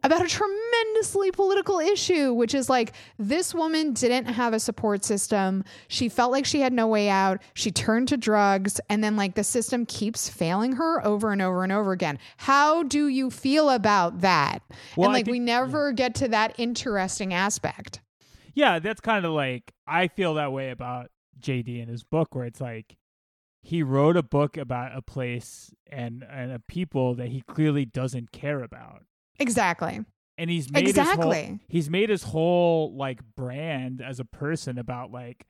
about a tremendously political issue which is like this woman didn't have a support system. She felt like she had no way out. She turned to drugs and then like the system keeps failing her over and over and over again. How do you feel about that? Well, and like we think- never get to that interesting aspect. Yeah, that's kind of like I feel that way about JD in his book, where it's like he wrote a book about a place and and a people that he clearly doesn't care about, exactly and he's made his whole, Exactly. he's made his whole like brand as a person about like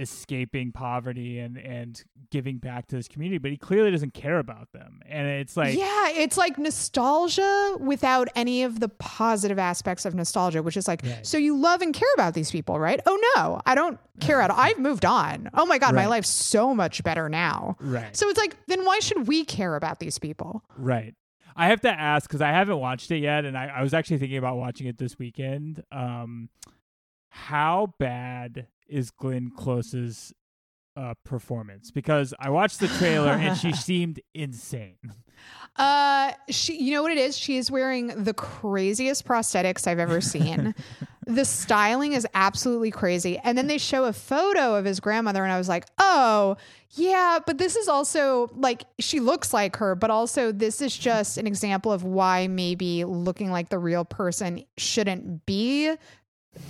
escaping poverty and and giving back to his community, but he clearly doesn't care about them, and it's like yeah, it's like nostalgia without any of the positive aspects of nostalgia, which is like, Right. so you love and care about these people, right? Oh no, I don't care at all. I've moved on. Oh my God, my life's so much better now. right. So it's like, then why should we care about these people? Right. I have to ask because I haven't watched it yet, and I, I was actually thinking about watching it this weekend. Um, how bad is Glenn Close's uh, performance? Because I watched the trailer and she seemed insane. Uh, she, you know what it is? She is wearing the craziest prosthetics I've ever seen. the styling is absolutely crazy. And then they show a photo of his grandmother, and I was like, oh, yeah, but this is also like she looks like her, but also this is just an example of why maybe looking like the real person shouldn't be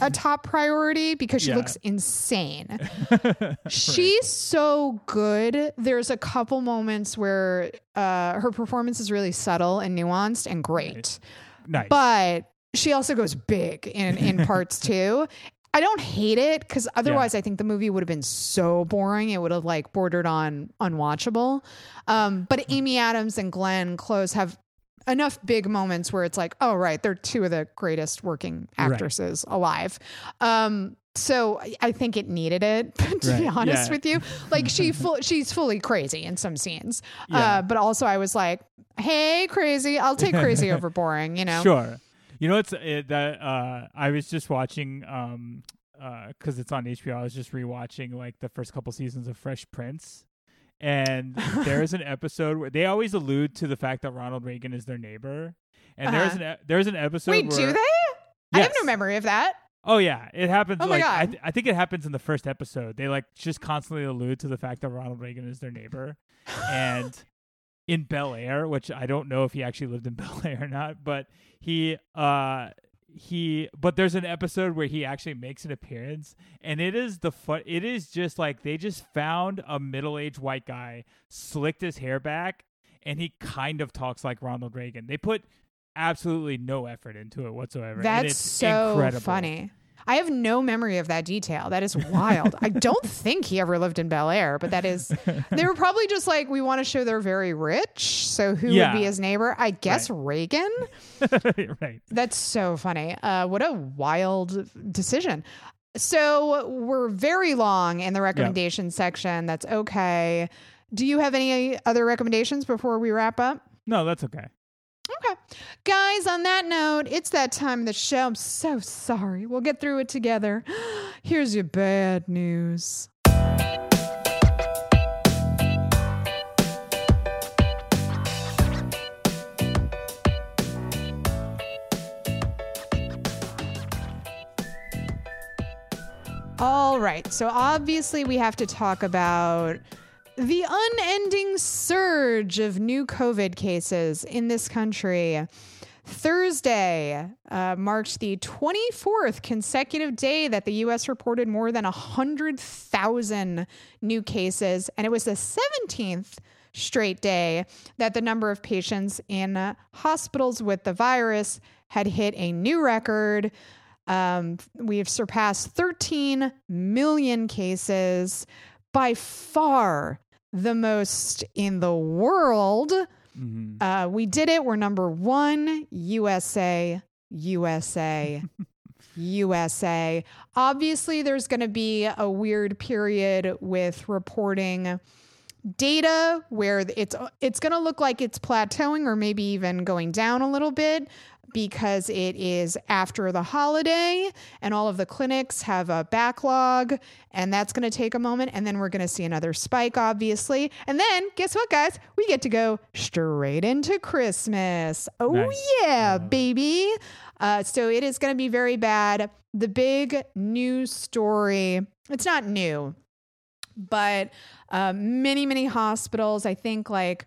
a top priority because she Yeah. looks insane. Right. She's so good. There's a couple moments where uh, her performance is really subtle and nuanced and great, nice. but she also goes big in in parts too. I don't hate it because otherwise, I think the movie would have been so boring. It would have like bordered on unwatchable. Um, but Amy Adams and Glenn Close have enough big moments where it's like, oh right, they're two of the greatest working Right. actresses alive. Um, so I- think it needed it. To be honest yeah. with you, like she full, she's fully crazy in some scenes. Yeah. Uh, but also I was like, hey, crazy, I'll take crazy over boring. You know. Sure. You know what's it, that uh I was just watching um uh cuz it's on HBO. I was just rewatching like the first couple seasons of Fresh Prince. And there's an episode where they always allude to the fact that Ronald Reagan is their neighbor. And there's Uh-huh. an e- there's an episode Wait, where do they? I have no memory of that. Oh yeah, it happens. Oh my like I, God. th- I think it happens in the first episode. They like just constantly allude to the fact that Ronald Reagan is their neighbor, and in Bel Air, which I don't know if he actually lived in Bel Air or not, but he uh he but there's an episode where he actually makes an appearance and it is the fun it is just like they just found a middle-aged white guy slicked his hair back and he kind of talks like Ronald Reagan. They put absolutely no effort into it whatsoever. That's so incredible. funny. I have no memory of that detail. That is wild. I don't think he ever lived in Bel Air, but that is. They were probably just like, we want to show they're very rich. So who Yeah. would be his neighbor? I guess Reagan. right. That's so funny. Uh, what a wild decision. So we're very long in the recommendation section. That's okay. Do you have any other recommendations before we wrap up? No, that's okay. Okay. Guys, on that note, it's that time of the show. I'm so sorry. We'll get through it together. Here's your bad news. All right. So obviously, we have to talk about the unending surge of new COVID cases in this country. Thursday uh, marked the 24th consecutive day that the U.S. reported more than 100,000 new cases, and it was the 17th straight day that the number of patients in uh, hospitals with the virus had hit a new record. Um, we have surpassed 13 million cases, by far the most in the world. hmm Uh, we did it. We're number one. USA, USA, USA. Obviously, there's going to be a weird period with reporting data where it's it's going to look like it's plateauing or maybe even going down a little bit because it is after the holiday and all of the clinics have a backlog and that's going to take a moment and then we're going to see another spike obviously. And then guess what guys? We get to go straight into christmas. Oh Nice. yeah baby. Uh, so it is going to be very bad. The big news story it's not new but uh, many many hospitals i think like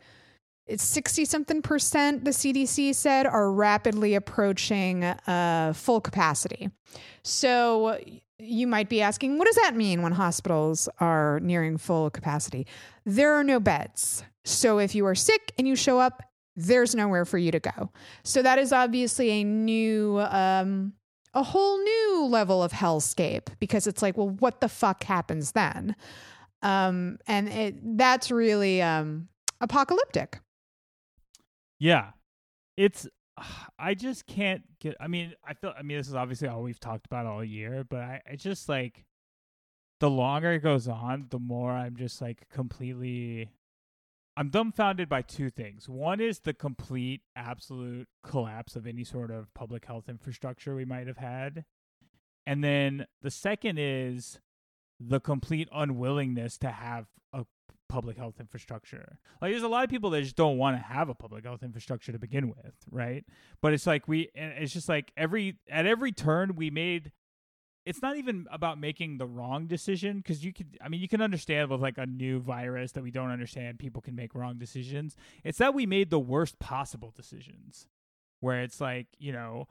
it's 60 something percent the cdc said are rapidly approaching uh, full capacity. So you might be asking what does that mean when hospitals are nearing full capacity? There are no beds. So if you are sick and you show up there's nowhere for you to go. So that is obviously a new um, a whole new level of hellscape because it's like well what the fuck happens then? Um, and it, that's really um, apocalyptic. Yeah. It's ah, I just can't get I mean, I feel I mean this is obviously all we've talked about all year, but I it's just like the longer it goes on, the more I'm just like completely I'm dumbfounded by two things. One is the complete absolute collapse of any sort of public health infrastructure we might have had. And then the second is the complete unwillingness to have a public health infrastructure. Like there's a lot of people that just don't want to have a public health infrastructure to begin with, right? But it's like we it's just like every at every turn we made it's not even about making the wrong decision because you could i mean you can understand with like a new virus that we don't understand people can make wrong decisions it's that we made the worst possible decisions where it's like you know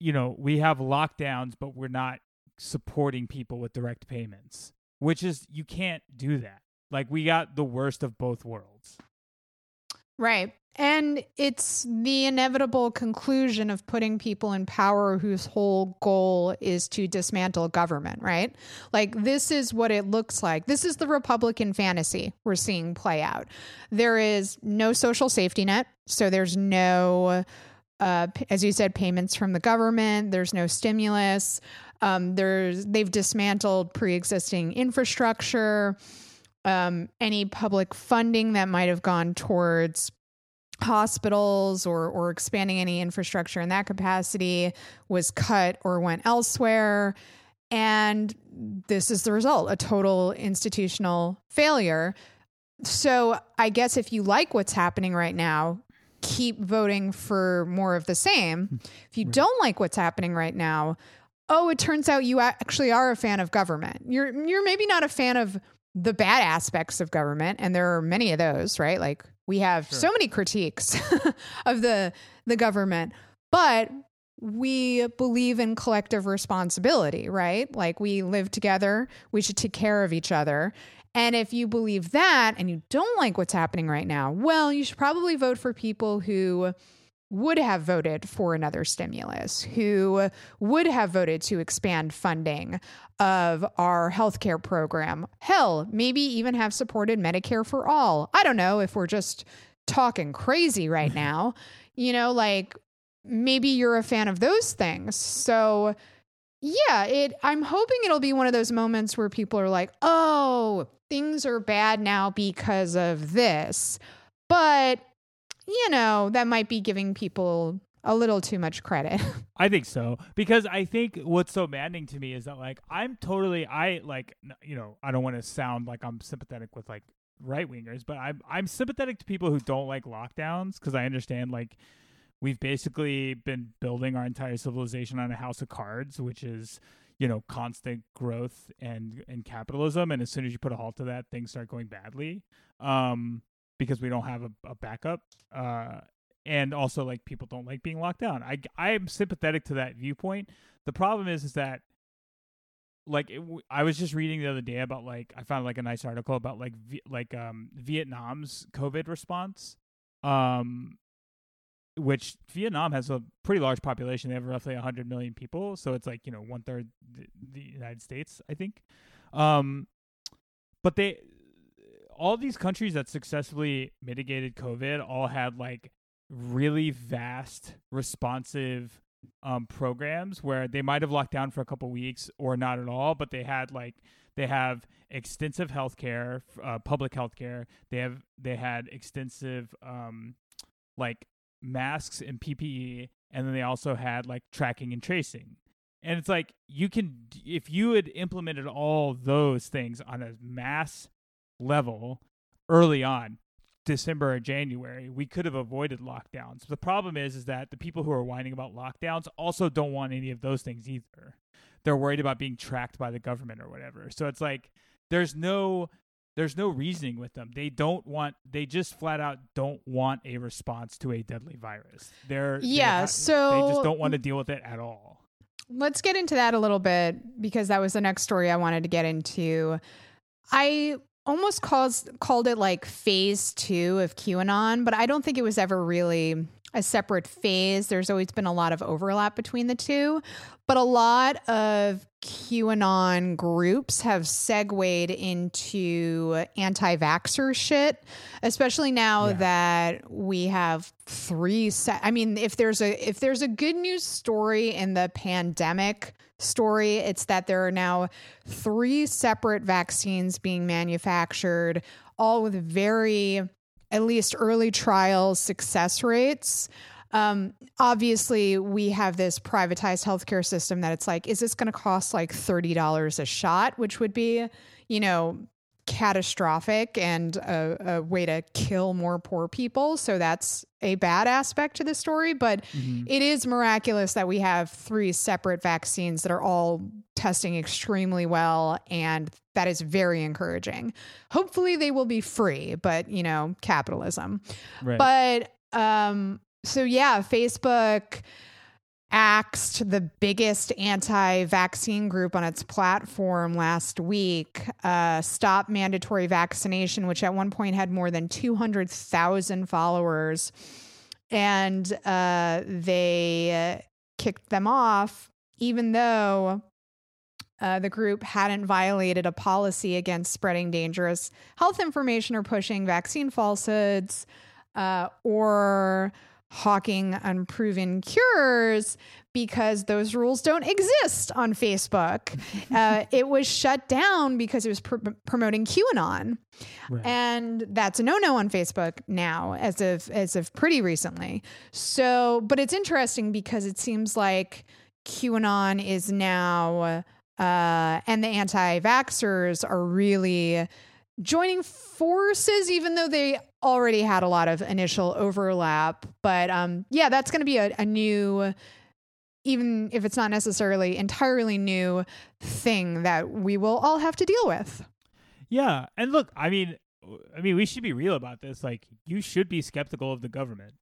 you know we have lockdowns but we're not supporting people with direct payments which is you can't do that like we got the worst of both worlds Right. And it's the inevitable conclusion of putting people in power whose whole goal is to dismantle government, right? Like, this is what it looks like. This is the Republican fantasy we're seeing play out. There is no social safety net. So there's no, uh, as you said, payments from the government, there's no stimulus. Um, there's they've dismantled pre-existing infrastructure. Um, any public funding that might have gone towards hospitals or or expanding any infrastructure in that capacity was cut or went elsewhere. And this is the result a total institutional failure. So i guess if you like what's happening right now keep voting for more of the same. If you don't like what's happening right now oh it turns out you actually are a fan of government. You're you're maybe not a fan of the bad aspects of government and there are many of those right like we have sure. so many critiques of the the government, but we believe in collective responsibility, right? Like we live together, we should take care of each other. And if you believe that and you don't like what's happening right now, well, you should probably vote for people who would have voted for another stimulus, who would have voted to expand funding of our healthcare program. Hell, maybe even have supported Medicare for all. I don't know if we're just talking crazy right now. You know, like maybe you're a fan of those things. So, yeah, it I'm hoping it'll be one of those moments where people are like, "Oh, things are bad now because of this." But you know, that might be giving people a little too much credit. I think so because I think what's so maddening to me is that like I'm totally I like you know I don't want to sound like I'm sympathetic with like right wingers, but I'm I'm sympathetic to people who don't like lockdowns because I understand like we've basically been building our entire civilization on a house of cards, which is you know constant growth and and capitalism, and as soon as you put a halt to that, things start going badly. Um, because we don't have a, a backup. Uh, and also like people don't like being locked down. I I'm sympathetic to that viewpoint. The problem is is that like it, I was just reading the other day about like I found like a nice article about like v- like um Vietnam's COVID response. Um which Vietnam has a pretty large population. They have roughly 100 million people, so it's like, you know, one third the, the United States, I think. Um but they all these countries that successfully mitigated COVID all had like really vast, responsive um, programs where they might have locked down for a couple weeks or not at all, but they had like they have extensive healthcare, uh, public healthcare. They have they had extensive um, like masks and PPE, and then they also had like tracking and tracing. And it's like you can if you had implemented all those things on a mass level early on, December or January, we could have avoided lockdowns. The problem is, is that the people who are whining about lockdowns also don't want any of those things either. They're worried about being tracked by the government or whatever. So it's like there's no there's no reasoning with them. They don't want they just flat out don't want a response to a deadly virus. They're Yeah, they're, so they just don't want to deal with it at all. Let's get into that a little bit because that was the next story I wanted to get into. I almost calls called it like phase two of QAnon, but I don't think it was ever really a separate phase. There's always been a lot of overlap between the two, but a lot of QAnon groups have segued into anti vaxxer shit, especially now yeah. that we have three set. I mean, if there's a if there's a good news story in the pandemic story, it's that there are now three separate vaccines being manufactured, all with very at least early trial success rates. Um, obviously, we have this privatized healthcare system that it's like, is this going to cost like $30 a shot, which would be, you know, catastrophic and a, a, way to kill more poor people. So that's a bad aspect to the story. But mm-hmm. it is miraculous that we have three separate vaccines that are all testing extremely well. And that is very encouraging. Hopefully they will be free, but you know, capitalism. Right. But um, so yeah, Facebook axed the biggest anti-vaccine group on its platform last week, uh, Stop Mandatory Vaccination, which at one point had more than 200,000 followers. And uh, they kicked them off, even though uh, the group hadn't violated a policy against spreading dangerous health information or pushing vaccine falsehoods uh, or hawking unproven cures because those rules don't exist on Facebook. Uh, it was shut down because it was pr- promoting QAnon, right. and that's a no-no on Facebook now, as of as of pretty recently. So, but it's interesting because it seems like QAnon is now uh, and the anti vaxxers are really joining forces, even though they already had a lot of initial overlap. But um, yeah, that's going to be a, a new, even if it's not necessarily entirely new thing that we will all have to deal with. Yeah. And look, I mean, I mean, we should be real about this. Like, you should be skeptical of the government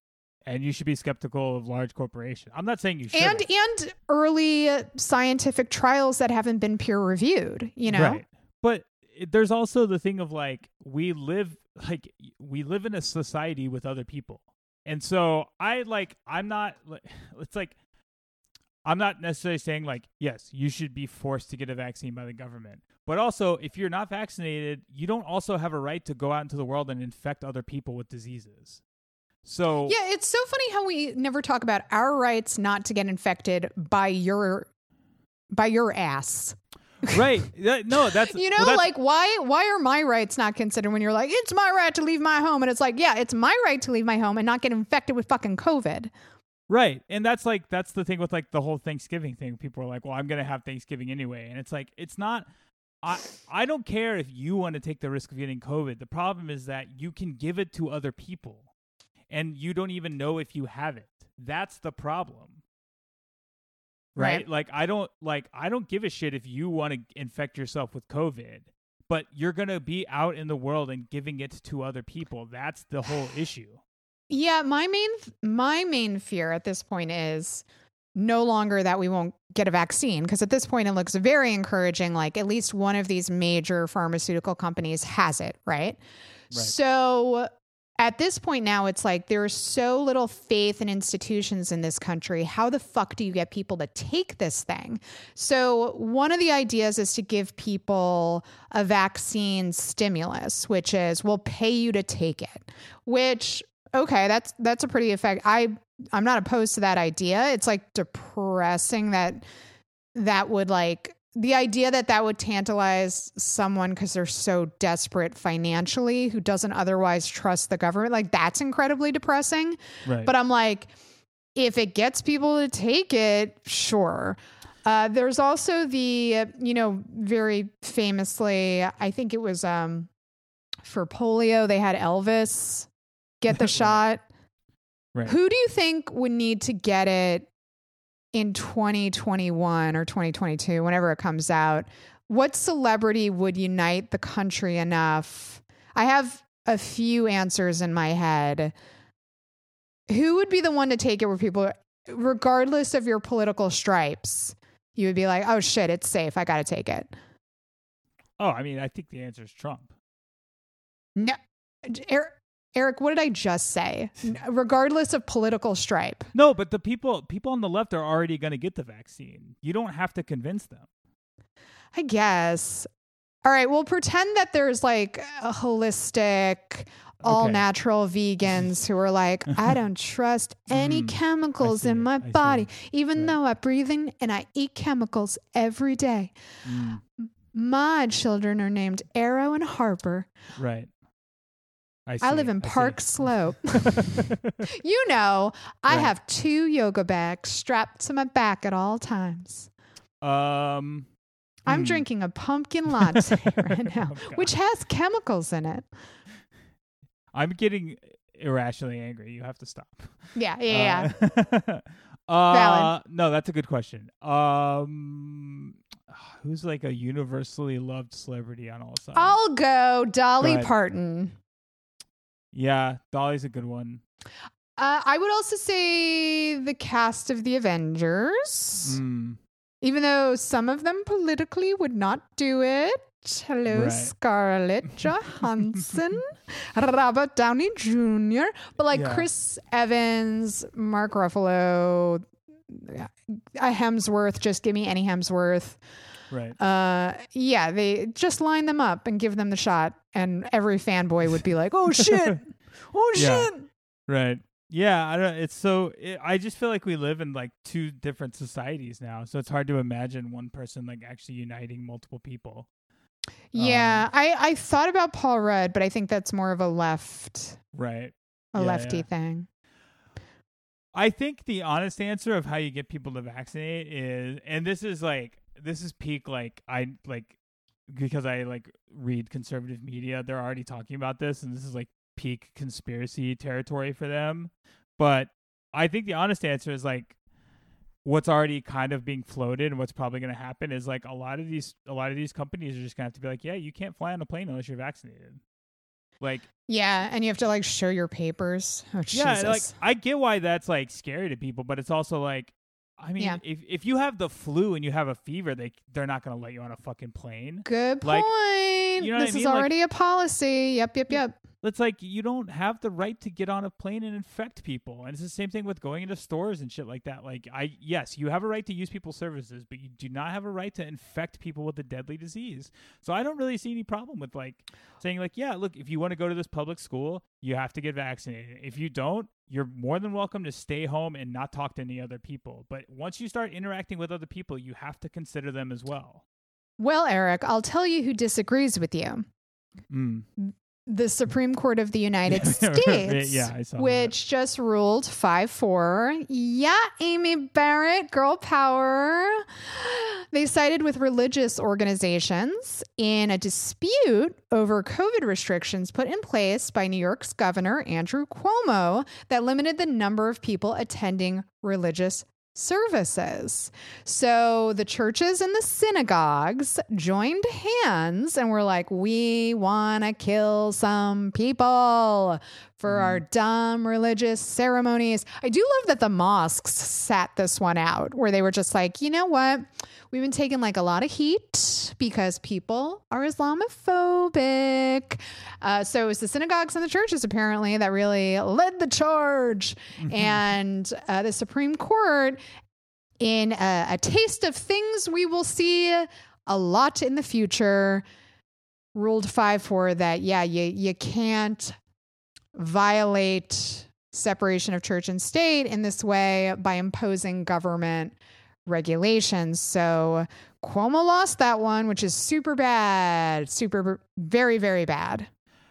and you should be skeptical of large corporations. I'm not saying you should. And and early scientific trials that haven't been peer reviewed, you know. Right. But there's also the thing of like we live like we live in a society with other people. And so I like I'm not it's like I'm not necessarily saying like yes, you should be forced to get a vaccine by the government. But also, if you're not vaccinated, you don't also have a right to go out into the world and infect other people with diseases. So Yeah, it's so funny how we never talk about our rights not to get infected by your by your ass. Right. No, that's You know, well, that's, like why why are my rights not considered when you're like, it's my right to leave my home and it's like, yeah, it's my right to leave my home and not get infected with fucking COVID. Right. And that's like that's the thing with like the whole Thanksgiving thing. People are like, "Well, I'm going to have Thanksgiving anyway." And it's like it's not I I don't care if you want to take the risk of getting COVID. The problem is that you can give it to other people and you don't even know if you have it. That's the problem. Right? right? Like I don't like I don't give a shit if you want to infect yourself with COVID, but you're going to be out in the world and giving it to other people. That's the whole issue. Yeah, my main my main fear at this point is no longer that we won't get a vaccine because at this point it looks very encouraging like at least one of these major pharmaceutical companies has it, right? right. So at this point now it's like there's so little faith in institutions in this country. How the fuck do you get people to take this thing? So one of the ideas is to give people a vaccine stimulus which is we'll pay you to take it which okay that's that's a pretty effect i i'm not opposed to that idea. It's like depressing that that would like the idea that that would tantalize someone because they're so desperate financially who doesn't otherwise trust the government like that's incredibly depressing right. but i'm like if it gets people to take it sure uh, there's also the you know very famously i think it was um for polio they had elvis get the shot right. who do you think would need to get it in 2021 or 2022, whenever it comes out, what celebrity would unite the country enough? I have a few answers in my head. Who would be the one to take it where people, regardless of your political stripes, you would be like, oh shit, it's safe. I got to take it. Oh, I mean, I think the answer is Trump. No, er, Eric, what did I just say? Regardless of political stripe. No, but the people people on the left are already going to get the vaccine. You don't have to convince them. I guess. All right, we'll pretend that there's like a holistic all okay. natural vegans who are like, I don't trust any mm, chemicals in my body, even right. though I breathe in and I eat chemicals every day. Mm. My children are named Arrow and Harper. Right. I, I, live in I Park. Slope. you know, I right. have two yoga bags strapped to my back at all times. Um, I'm hmm. drinking a pumpkin latte right now, oh, which has chemicals in it. I'm getting irrationally angry. You have to stop. Yeah, yeah, yeah. Uh, uh no, that's a good question. Um, who's like a universally loved celebrity on all sides? I'll go Dolly Parton. Yeah, Dolly's a good one. Uh, I would also say the cast of the Avengers, Mm, even though some of them politically would not do it. Hello, Right. Scarlett Johansson, Robert Downey Jr., but like Yeah. Chris Evans, Mark Ruffalo, a Hemsworth. Just give me any Hemsworth. Right. Uh, yeah, they just line them up and give them the shot, and every fanboy would be like, "Oh shit, oh Yeah. shit." Right. Yeah, I don't. It's so. It, I just feel like we live in like two different societies now, so it's hard to imagine one person like actually uniting multiple people. Yeah, Um, I I thought about Paul Rudd, but I think that's more of a left Right. a Yeah, lefty yeah. thing. I think the honest answer of how you get people to vaccinate is, and this is like this is peak like I like because I like read conservative media. They're already talking about this, and this is like peak conspiracy territory for them. But I think the honest answer is like what's already kind of being floated and what's probably going to happen is like a lot of these a lot of these companies are just going to have to be like, yeah, you can't fly on a plane unless you're vaccinated. Like Yeah, and you have to like show your papers. Oh, yeah, Jesus. like I get why that's like scary to people, but it's also like, I mean, Yeah. if if you have the flu and you have a fever, they they're not gonna let you on a fucking plane. Good like, point. You know what I this is mean? Like- already a policy. Yep, yep, yep. It's like you don't have the right to get on a plane and infect people, and it's the same thing with going into stores and shit like that. Like, I yes, you have a right to use people's services, but you do not have a right to infect people with a deadly disease. So I don't really see any problem with like saying like, yeah, look, if you want to go to this public school, you have to get vaccinated. If you don't, you're more than welcome to stay home and not talk to any other people. But once you start interacting with other people, you have to consider them as well. Well, Erek, I'll tell you who disagrees with you. Mm. The Supreme Court of the United States, yeah, saw that. which just ruled 5 4. Yeah, Amy Barrett, girl power. They sided with religious organizations in a dispute over COVID restrictions put in place by New York's Governor Andrew Cuomo that limited the number of people attending religious services. So the churches and the synagogues joined hands and were like, we want to kill some people for our dumb religious ceremonies. I do love that the mosques sat this one out where they were just like, you know what? We've been taking like a lot of heat because people are Islamophobic. Uh, so it was the synagogues and the churches apparently that really led the charge. and uh, the Supreme Court, in a, a taste of things we will see a lot in the future, ruled 5 4 that, yeah, you, you can't violate separation of church and state in this way by imposing government regulations. So Cuomo lost that one, which is super bad, super, very, very bad.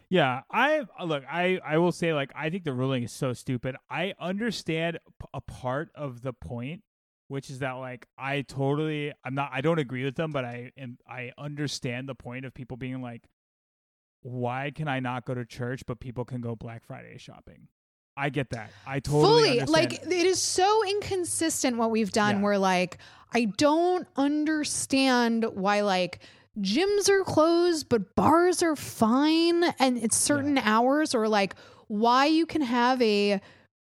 Yeah, I look. I I will say like I think the ruling is so stupid. I understand a part of the point, which is that like I totally I'm not I don't agree with them, but I am I understand the point of people being like, why can I not go to church but people can go Black Friday shopping? I get that. I totally fully understand like it. is so inconsistent what we've done Yeah. where like i don't understand why like gyms are closed but bars are fine and it's certain hours or like why you can have a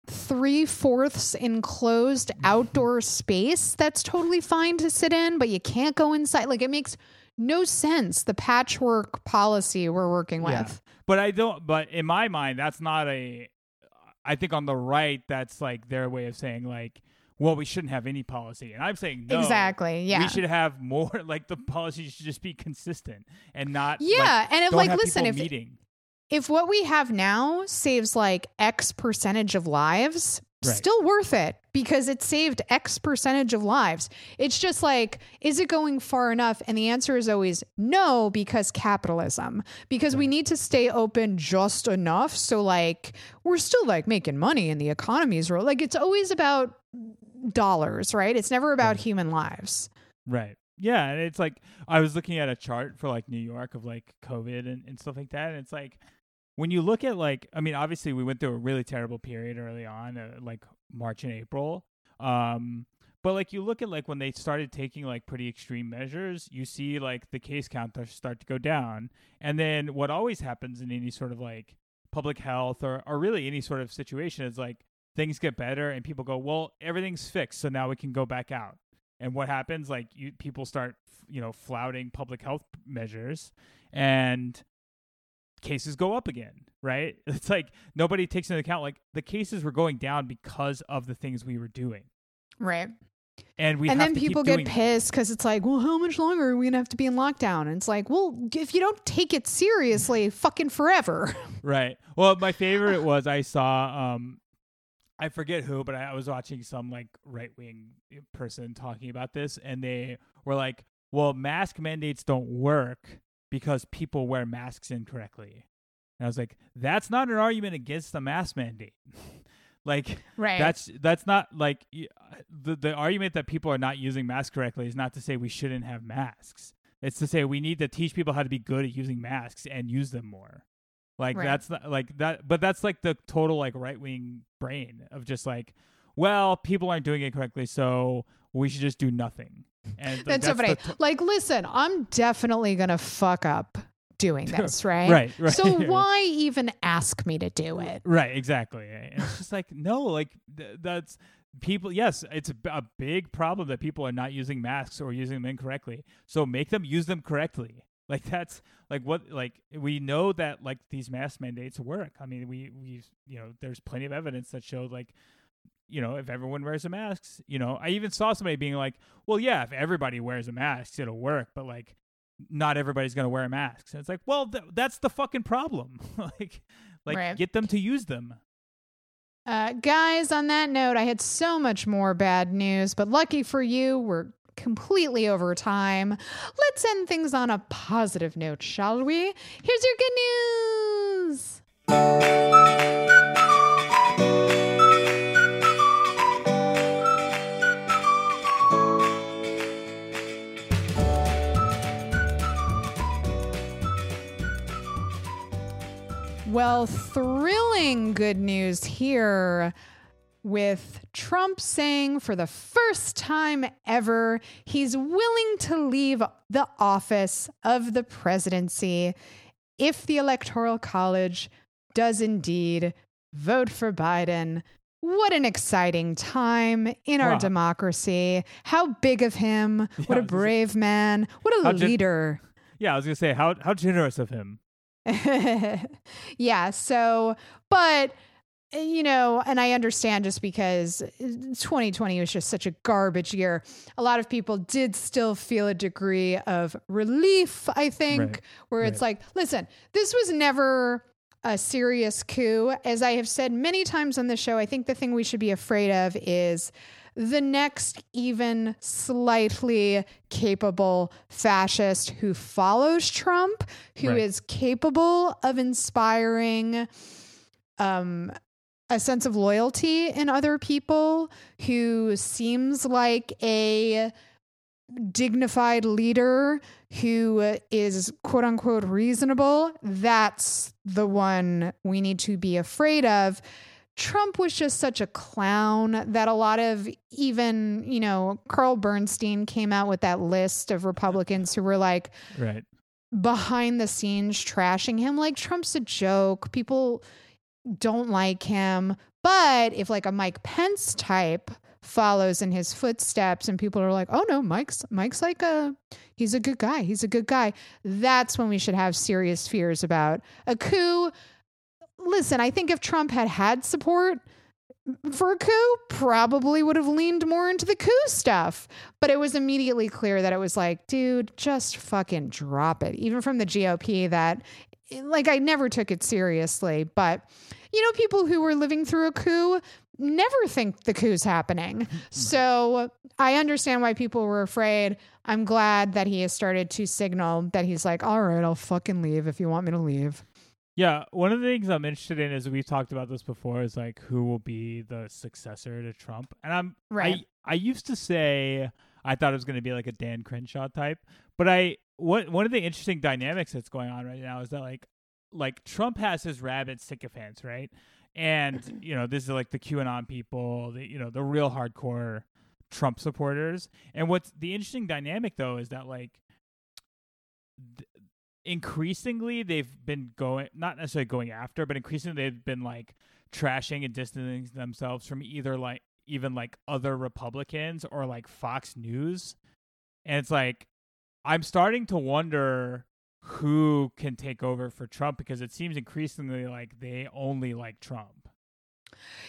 three fourths enclosed outdoor space that's totally fine to sit in but you can't go inside like it makes no sense the patchwork policy we're working Yeah. with But I don't. But in my mind, that's not a. I think on the right, that's like their way of saying like, well, we shouldn't have any policy, and I'm saying no. exactly yeah We should have more. Like the policy should just be consistent and not. Yeah, like, and if like listen, if meeting. if what we have now saves like X percentage of lives, Right. still worth it because it saved X percentage of lives. It's just like, is it going far enough? And the answer is always no, because capitalism, because we need to stay open just enough. So, like, we're still like making money and the economy's real. Like, it's always about dollars, right? It's never about Right. human lives. Right. Yeah, and it's like I was looking at a chart for like New York of like COVID and, and stuff like that, and it's like when you look at like I mean, obviously we went through a really terrible period early on, uh, like March and April. Um, but like you look at like when they started taking like pretty extreme measures, you see like the case count start to go down, and then what always happens in any sort of like public health or or really any sort of situation is like things get better and people go, well, everything's fixed, so now we can go back out. And what happens? Like you, people start, you know, flouting public health measures, and cases go up again. Right? It's like nobody takes into account like the cases were going down because of the things we were doing. Right. And we and have then people get pissed because it's like, well, how much longer are we gonna have to be in lockdown? And it's like, well, if you don't take it seriously, fucking forever. Right. Well, my favorite was I saw um I forget who, but I, I was watching some like right wing person talking about this and they were like, Well, mask mandates don't work because people wear masks incorrectly. And I was like, That's not an argument against the mask mandate. like Right. that's that's not like uh, the the argument that people are not using masks correctly is not to say we shouldn't have masks. It's to say we need to teach people how to be good at using masks and use them more. Like Right. that's not like that but that's like the total like right wing brain of just like well, people aren't doing it correctly, so we should just do nothing. And like, that's so funny. to- like, listen, I'm definitely gonna fuck up doing this, right? Right, right. So why even ask me to do it? Right, exactly. And it's just like no, like th- that's people. Yes, it's a, b- a big problem that people are not using masks or using them incorrectly. So make them use them correctly. Like that's like what like we know that like these mask mandates work. I mean, we we you know there's plenty of evidence that showed like you know if everyone wears a mask, you know I even saw somebody being like, well, yeah, if everybody wears a mask, it'll work, but like not everybody's going to wear masks. And it's like, well, th- that's the fucking problem. like like Right. get them to use them. Uh, guys, on that note, I had so much more bad news, but lucky for you, we're completely over time. Let's end things on a positive note, shall we? Here's your good news. Well, thrilling good news here with Trump saying for the first time ever he's willing to leave the office of the presidency if the Electoral College does indeed vote for Biden. What an exciting time in our Wow. democracy. How big of him. What Yeah, a was just- brave man. What a How gen- leader. Yeah, I was gonna say how how generous of him. yeah. So, but uh, you know, and I understand just because 2020 was just such a garbage year. A lot of people did still feel a degree of relief, I think, Right. where it's like, listen, this was never a serious coup. As I have said many times on the show, I think the thing we should be afraid of is the next even slightly capable fascist who follows Trump, who is Right. capable of inspiring um, a sense of loyalty in other people, who seems like a dignified leader who is quote unquote reasonable. That's the one we need to be afraid of. Trump was just such a clown that a lot of even, you know, Carl Bernstein came out with that list of Republicans who were like Right. behind the scenes trashing him. Like Trump's a joke. People don't like him. But if like a Mike Pence type follows in his footsteps and people are like, "Oh no, Mike's Mike's like a he's a good guy. He's a good guy." That's when we should have serious fears about a coup. Listen, I think if Trump had had support for a coup, probably would have leaned more into the coup stuff. But it was immediately clear that it was like, dude, just fucking drop it. Even from the GOP, that like I never took it seriously. But you know, people who were living through a coup never think the coup's happening. Mm-hmm. So I understand why people were afraid. I'm glad that he has started to signal that he's like, all right, I'll fucking leave if you want me to leave. Yeah, one of the things I'm interested in is we've talked about this before is like who will be the successor to Trump. And I'm Right. I I used to say I thought it was going to be like a Dan Crenshaw type, but I what one of the interesting dynamics that's going on right now is that like like Trump has his rabid sycophants, right? And you know, this is like the QAnon people, the you know, the real hardcore Trump supporters. And what's the interesting dynamic though is that like increasingly they've been going not necessarily going after, but increasingly they've been like trashing and distancing themselves from either like even like other Republicans or like Fox News. And it's like I'm starting to wonder who can take over for Trump because it seems increasingly like they only like Trump.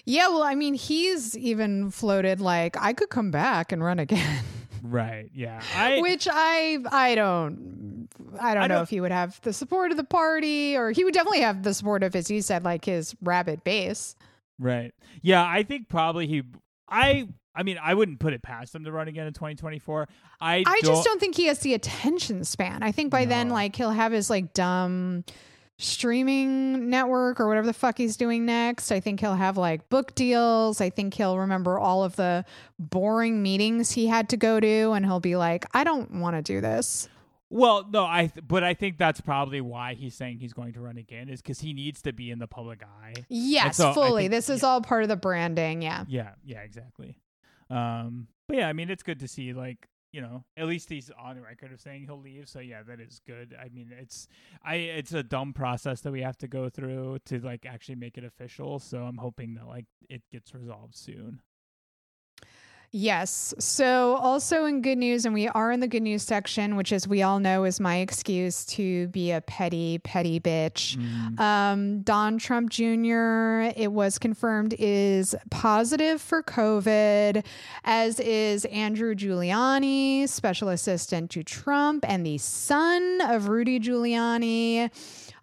Yeah, well, I mean, he's even floated like I could come back and run again. Right. Yeah. I Which I I don't I don't I know don't- if he would have the support of the party or he would definitely have the support of as you said like his rabid base. Right. Yeah, I think probably he I I mean, I wouldn't put it past him to run again in 2024. I I just don't think he has the attention span. I think by then like he'll have his like dumb streaming network or whatever the fuck he's doing next. I think he'll have like book deals. I think he'll remember all of the boring meetings he had to go to and he'll be like, I don't want to do this. Well, no, I th- but I think that's probably why he's saying he's going to run again is cuz he needs to be in the public eye. Yes, so fully. think- this is all part of the branding. Yeah. Yeah, yeah, exactly. Um but yeah, I mean, it's good to see like you know, at least he's on record of saying he'll leave. So yeah, that is good. I mean, it's I it's a dumb process that we have to go through to like actually make it official. So I'm hoping that like it gets resolved soon. Yes. So, also in good news, and we are in the good news section, which, as we all know, is my excuse to be a petty, petty bitch. Um, Don Trump Jr., it was confirmed, is positive for COVID, as is Andrew Giuliani, special assistant to Trump, and the son of Rudy Giuliani.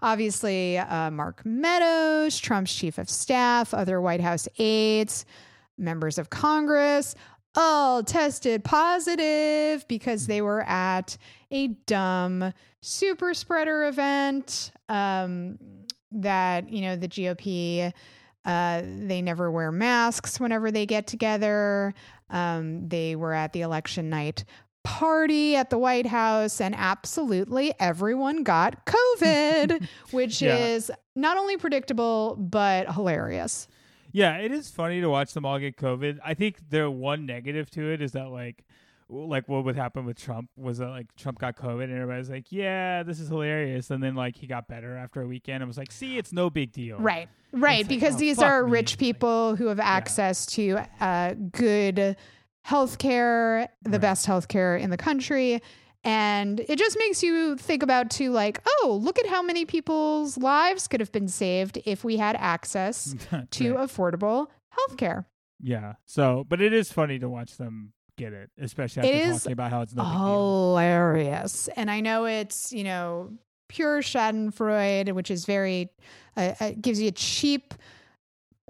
Obviously, uh, Mark Meadows, Trump's chief of staff, other White House aides members of Congress all tested positive because they were at a dumb super spreader event um, that, you know, the GOP. Uh, they never wear masks whenever they get together. Um, they were at the election night party at the White House, and absolutely everyone got COVID, which Yeah. is not only predictable, but hilarious. Yeah, it is funny to watch them all get COVID. I think the one negative to it is that like like what would happen with Trump was that like Trump got COVID and everybody's like, Yeah, this is hilarious and then like he got better after a weekend and was like, See, it's no big deal. Right, right. It's like, because oh, these are me. rich Like, people who have access to uh, good health care, the Right. best health care in the country. And it just makes you think about, too, like, oh, look at how many people's lives could have been saved if we had access to Right. affordable health care. Yeah. So but it is funny to watch them get it, especially after It is talking about how it's no big deal. hilarious. And I know it's, you know, pure Schadenfreude, which is very, uh, uh, gives you a cheap,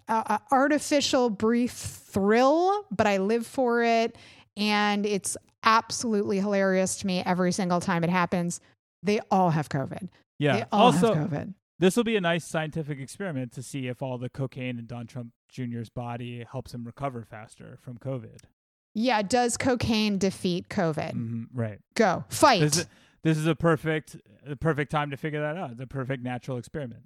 uh, uh, artificial, brief thrill, but I live for it. And it's absolutely hilarious to me every single time it happens. They all have COVID. Yeah. They all also have COVID. this will be a nice scientific experiment to see if all the cocaine in Don Trump Jr.'s body helps him recover faster from COVID. Yeah. Does cocaine defeat COVID? hmm Right. Go fight. This is, this is a perfect a perfect time to figure that out. It's a perfect natural experiment.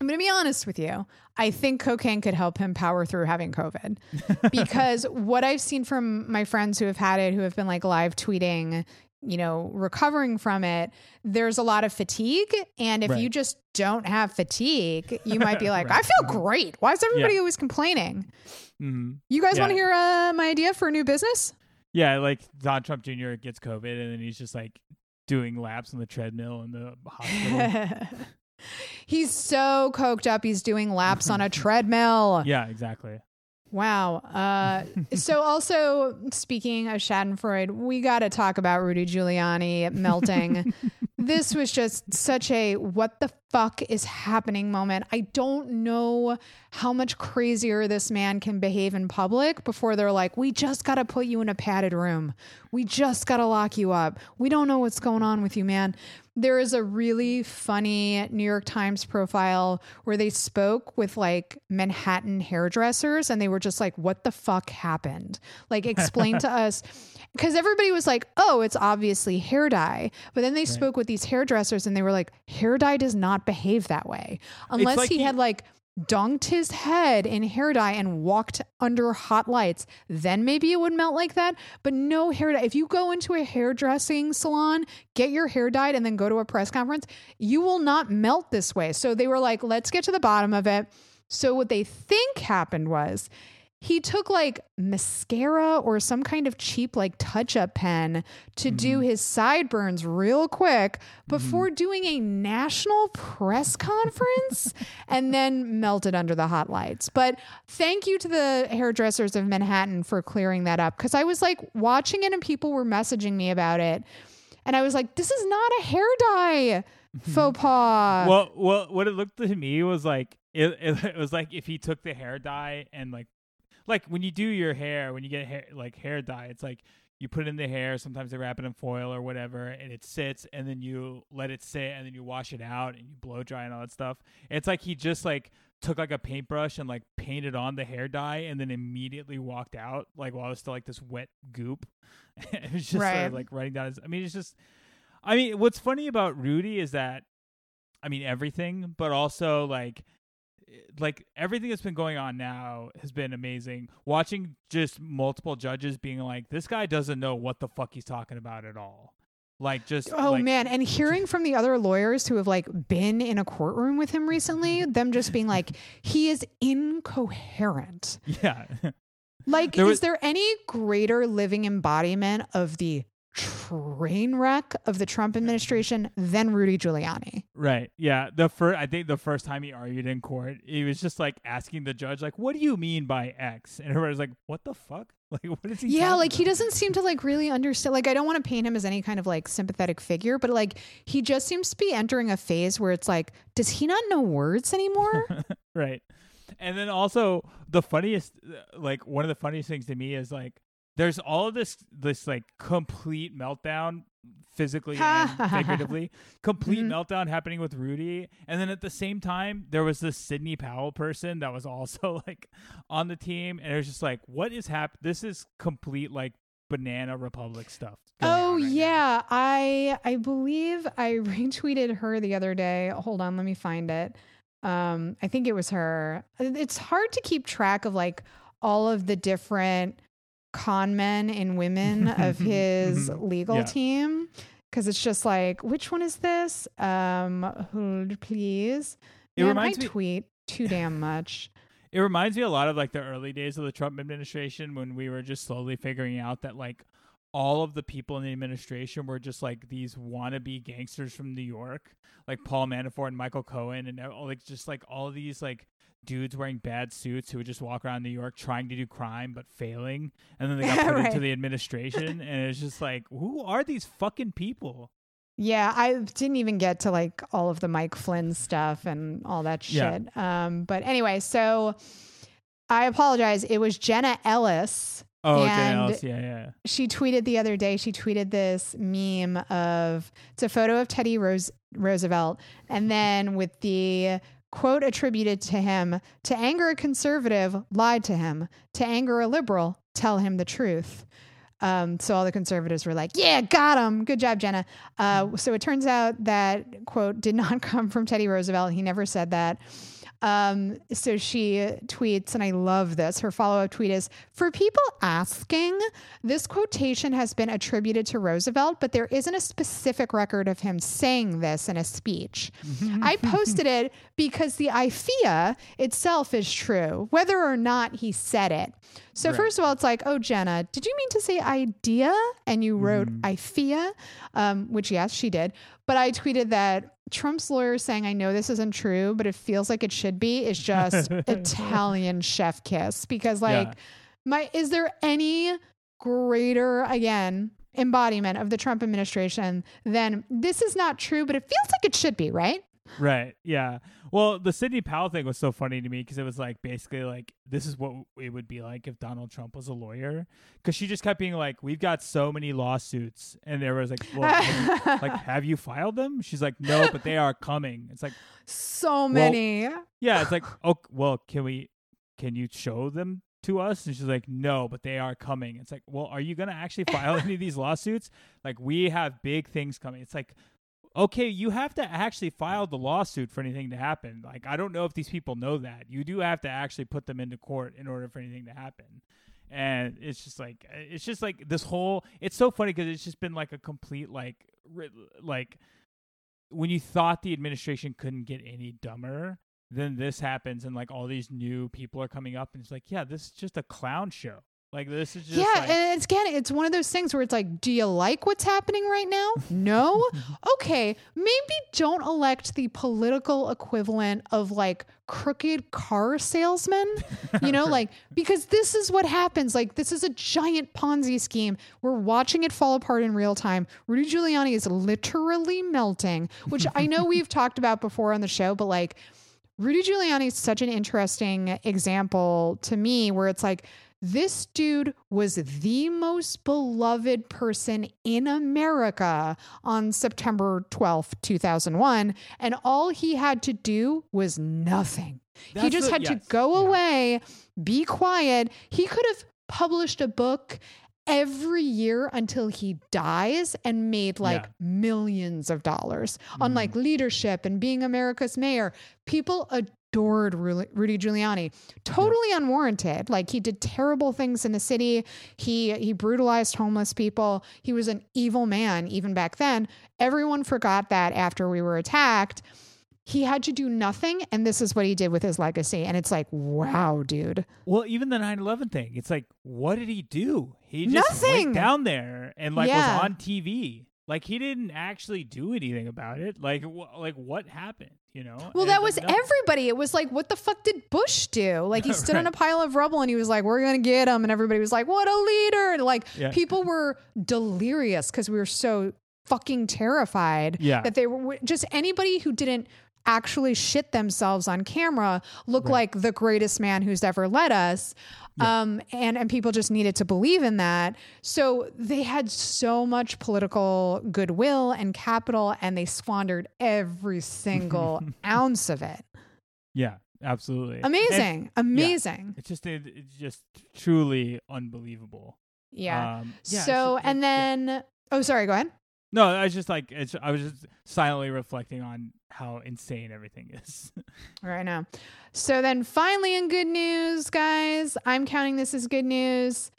I'm going to be honest with you. I think cocaine could help him power through having COVID because what I've seen from my friends who have had it, who have been like live tweeting, you know, recovering from it, there's a lot of fatigue. And if Right. you just don't have fatigue, you might be like, Right. I feel great. Why is everybody Yeah. always complaining? hmm You guys Yeah. want to hear uh, my idea for a new business? Yeah, like Don Trump Jr. gets COVID and then he's just like doing laps on the treadmill in the hospital. He's so coked up. He's doing laps on a treadmill. yeah, exactly. Wow. Uh, so, also speaking of Schadenfreude, we got to talk about Rudy Giuliani melting. this was just such a what the fuck is happening moment. I don't know how much crazier this man can behave in public before they're like, we just got to put you in a padded room. We just got to lock you up. We don't know what's going on with you, man. There is a really funny New York Times profile where they spoke with like Manhattan hairdressers and they were just like, what the fuck happened? Like, explain to us. Because everybody was like, oh, it's obviously hair dye. But then they spoke with these hairdressers and they were like, hair dye does not behave that way. Unless like he he- had like dunked his head in hair dye and walked under hot lights, then maybe it would melt like that. But no hair dye. If you go into a hairdressing salon, get your hair dyed, and then go to a press conference, you will not melt this way. So they were like, let's get to the bottom of it. So what they think happened was he took like mascara or some kind of cheap like touch up pen to Mm-hmm. do his sideburns real quick before doing a national press conference and then melted under the hot lights. But thank you to the hairdressers of Manhattan for clearing that up because I was like watching it and people were messaging me about it. And I was like, this is not a hair dye faux pas. well, well, what it looked to me was like it, it, it was like if he took the hair dye and like like when you do your hair, when you get hair like hair dye, it's like you put it in the hair. Sometimes they wrap it in foil or whatever, and it sits, and then you let it sit, and then you wash it out, and you blow dry and all that stuff. It's like he just like took like a paintbrush and like painted on the hair dye, and then immediately walked out like while it was still like this wet goop. it was just sort of, like running down his. I mean, it's just. I mean, what's funny about Rudy is that, I mean, everything, but also like like everything that's been going on now has been amazing. Watching just multiple judges being like, this guy doesn't know what the fuck he's talking about at all. Like just Oh like, man, and hearing from the other lawyers who have like been in a courtroom with him recently, them just being like, he is incoherent. yeah, Like, There is was- there any greater living embodiment of the train wreck of the Trump administration than Rudy Giuliani? right, yeah. The first, I think the first time he argued in court, he was just like asking the judge, like, "What do you mean by X?" And everybody's like, "What the fuck? Like, what is he?" Yeah, like he doesn't seem to like really understand. Like, I don't want to paint him as any kind of like sympathetic figure, but like he just seems to be entering a phase where it's like, does he not know words anymore? right and then also the funniest like one of the funniest things to me is like there's all of this this like complete meltdown physically and figuratively complete Mhm. meltdown happening with rudy and then at the same time there was this sidney powell person that was also like on the team and it was just like what is hap this is complete like banana republic stuff Oh right now. yeah, I I believe I retweeted her the other day. Hold on, let me find it. Um, I think it was her. It's hard to keep track of like all of the different con men and women of mm-hmm. his mm-hmm. legal Yeah. team because it's just like which one is this? Um, hold please. It Man, I reminds me- tweet too damn much. It reminds me a lot of like the early days of the Trump administration when we were just slowly figuring out that like all of the people in the administration were just like these wannabe gangsters from New York, like Paul Manafort and Michael Cohen, and all, like just like all these like dudes wearing bad suits who would just walk around New York trying to do crime but failing, and then they got put Right. into the administration, and it's just like, who are these fucking people? Yeah, I didn't even get to like all of the Mike Flynn stuff and all that Yeah. shit. Um, but anyway, so I apologize. It was Jenna Ellis. Oh, And- Jen Ellis, yeah, yeah. She tweeted the other day. She tweeted this meme of it's a photo of Teddy Rose, Roosevelt, and then with the quote attributed to him: "To anger a conservative, lie to him. To anger a liberal, tell him the truth." Um, so all the conservatives were like, "Yeah, got him. Good job, Jenna." Uh, so it turns out that quote did not come from Teddy Roosevelt. He never said that. Um, so she tweets, and I love this. Her follow up tweet is For people asking, this quotation has been attributed to Roosevelt, but there isn't a specific record of him saying this in a speech. I posted it because the IFIA itself is true, whether or not he said it. So, Right. first of all, it's like, oh, Jenna, did you mean to say idea? And you wrote IFIA, um, which, yes, she did. But I tweeted that Trump's lawyer saying, I know this isn't true, but it feels like it should be, is just Italian chef kiss. Because, like, Yeah. my is there any greater, again, embodiment of the Trump administration than this is not true, but it feels like it should be, right? Right. Yeah. Well, the Sidney Powell thing was so funny to me because it was like basically like this is what it would be like if Donald Trump was a lawyer. Because she just kept being like, "We've got so many lawsuits," and there was like, well, have you- like, have you filed them? She's like, "No, but they are coming." It's like, so many. yeah, it's like, oh, well, can we? Can you show them to us? And she's like, "No, but they are coming." It's like, well, are you gonna actually file any of these lawsuits? Like, we have big things coming. It's like. Okay, you have to actually file the lawsuit for anything to happen. Like, I don't know if these people know that. You do have to actually put them into court in order for anything to happen. And it's just like, it's just like this whole, it's so funny because it's just been like a complete, like, like, when you thought the administration couldn't get any dumber, then this happens and like all these new people are coming up and it's like, yeah, this is just a clown show. Like this is just yeah, like, and it's again, it's one of those things where it's like, do you like what's happening right now? No. okay, maybe don't elect the political equivalent of like crooked car salesman. You know, like because this is what happens. Like this is a giant Ponzi scheme. We're watching it fall apart in real time. Rudy Giuliani is literally melting, which I know we've talked about before on the show, but like. Rudy Giuliani is such an interesting example to me where it's like this dude was the most beloved person in America on September 12th, 2001. And all he had to do was nothing. he just the- had to go yeah. away, be quiet. He could have published a book every year until he dies and made like Yeah. millions of dollars on like mm-hmm. leadership and being America's mayor. People adored Rudy Giuliani. Totally unwarranted. Like he did terrible things in the city. He he brutalized homeless people. He was an evil man even back then. Everyone forgot that after we were attacked. He had to do nothing and this is what he did with his legacy and it's like wow, dude. Well, even the 9/11 thing, it's like, what did he do? He just Nothing. went down there and like Yeah. was on TV. Like he didn't actually do anything about it. Like, wh- like what happened? You know? Well, And that was like, no. everybody. It was like, what the fuck did Bush do? Like, he stood on a pile of rubble and he was like, we're going to get him. And everybody was like, what a leader. And like, Yeah. people were delirious because we were so fucking terrified Yeah. that they were just anybody who didn't actually shit themselves on camera look like the greatest man who's ever led us. Um, and, and people just needed to believe in that. So they had so much political goodwill and capital, and they squandered every single ounce of it. Yeah, absolutely. And Amazing. Amazing. It's just it, it's just truly unbelievable. Yeah. Um, yeah, so, and it- yeah. then, oh, sorry, go ahead. No, I was just like it's, I was just silently reflecting on how insane everything is. Right now. So then finally in good news, guys, I'm counting this as good news.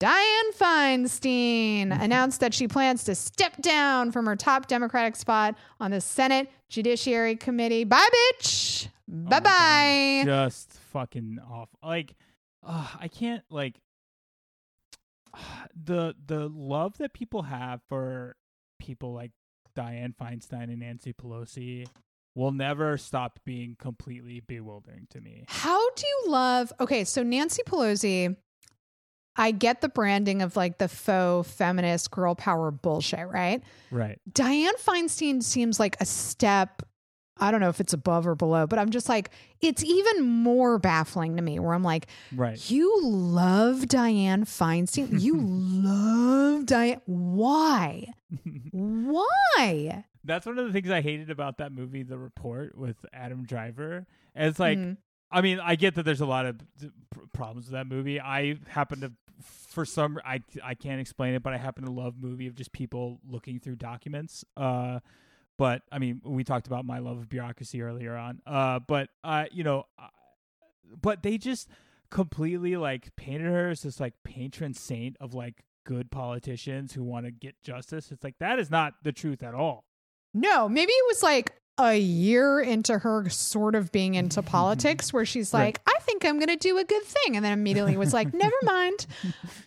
Dianne Feinstein announced that she plans to step down from her top Democratic spot on the Senate Judiciary Committee. Bye, bitch. Bye Oh bye. God, Just fucking off. Like, uh, I can't like the the love that people have for people like Dianne Feinstein and Nancy Pelosi will never stop being completely bewildering to me. How do you love? Okay, so Nancy Pelosi, I get the branding of like the faux feminist girl power bullshit, right? Right. Dianne Feinstein seems like a step. I don't know if it's above or below, but I'm just like, it's even more baffling to me where I'm like, Right. you love Dianne Feinstein. You love Dianne. Why? Why? That's one of the things I hated about that movie, The Report, with Adam Driver. And it's like, Mhm. I mean, I get that there's a lot of problems with that movie. I happen to, for some, I I can't explain it, but I happen to love movie of just people looking through documents. Uh, but I mean, we talked about my love of bureaucracy earlier on. Uh, but uh, you know, uh, but they just completely like painted her as this like patron saint of like good politicians who want to get justice. It's like that is not the truth at all. No, maybe it was like a year into her sort of being into politics where she's Right. like, I think I'm going to do a good thing. And then immediately was like, never mind.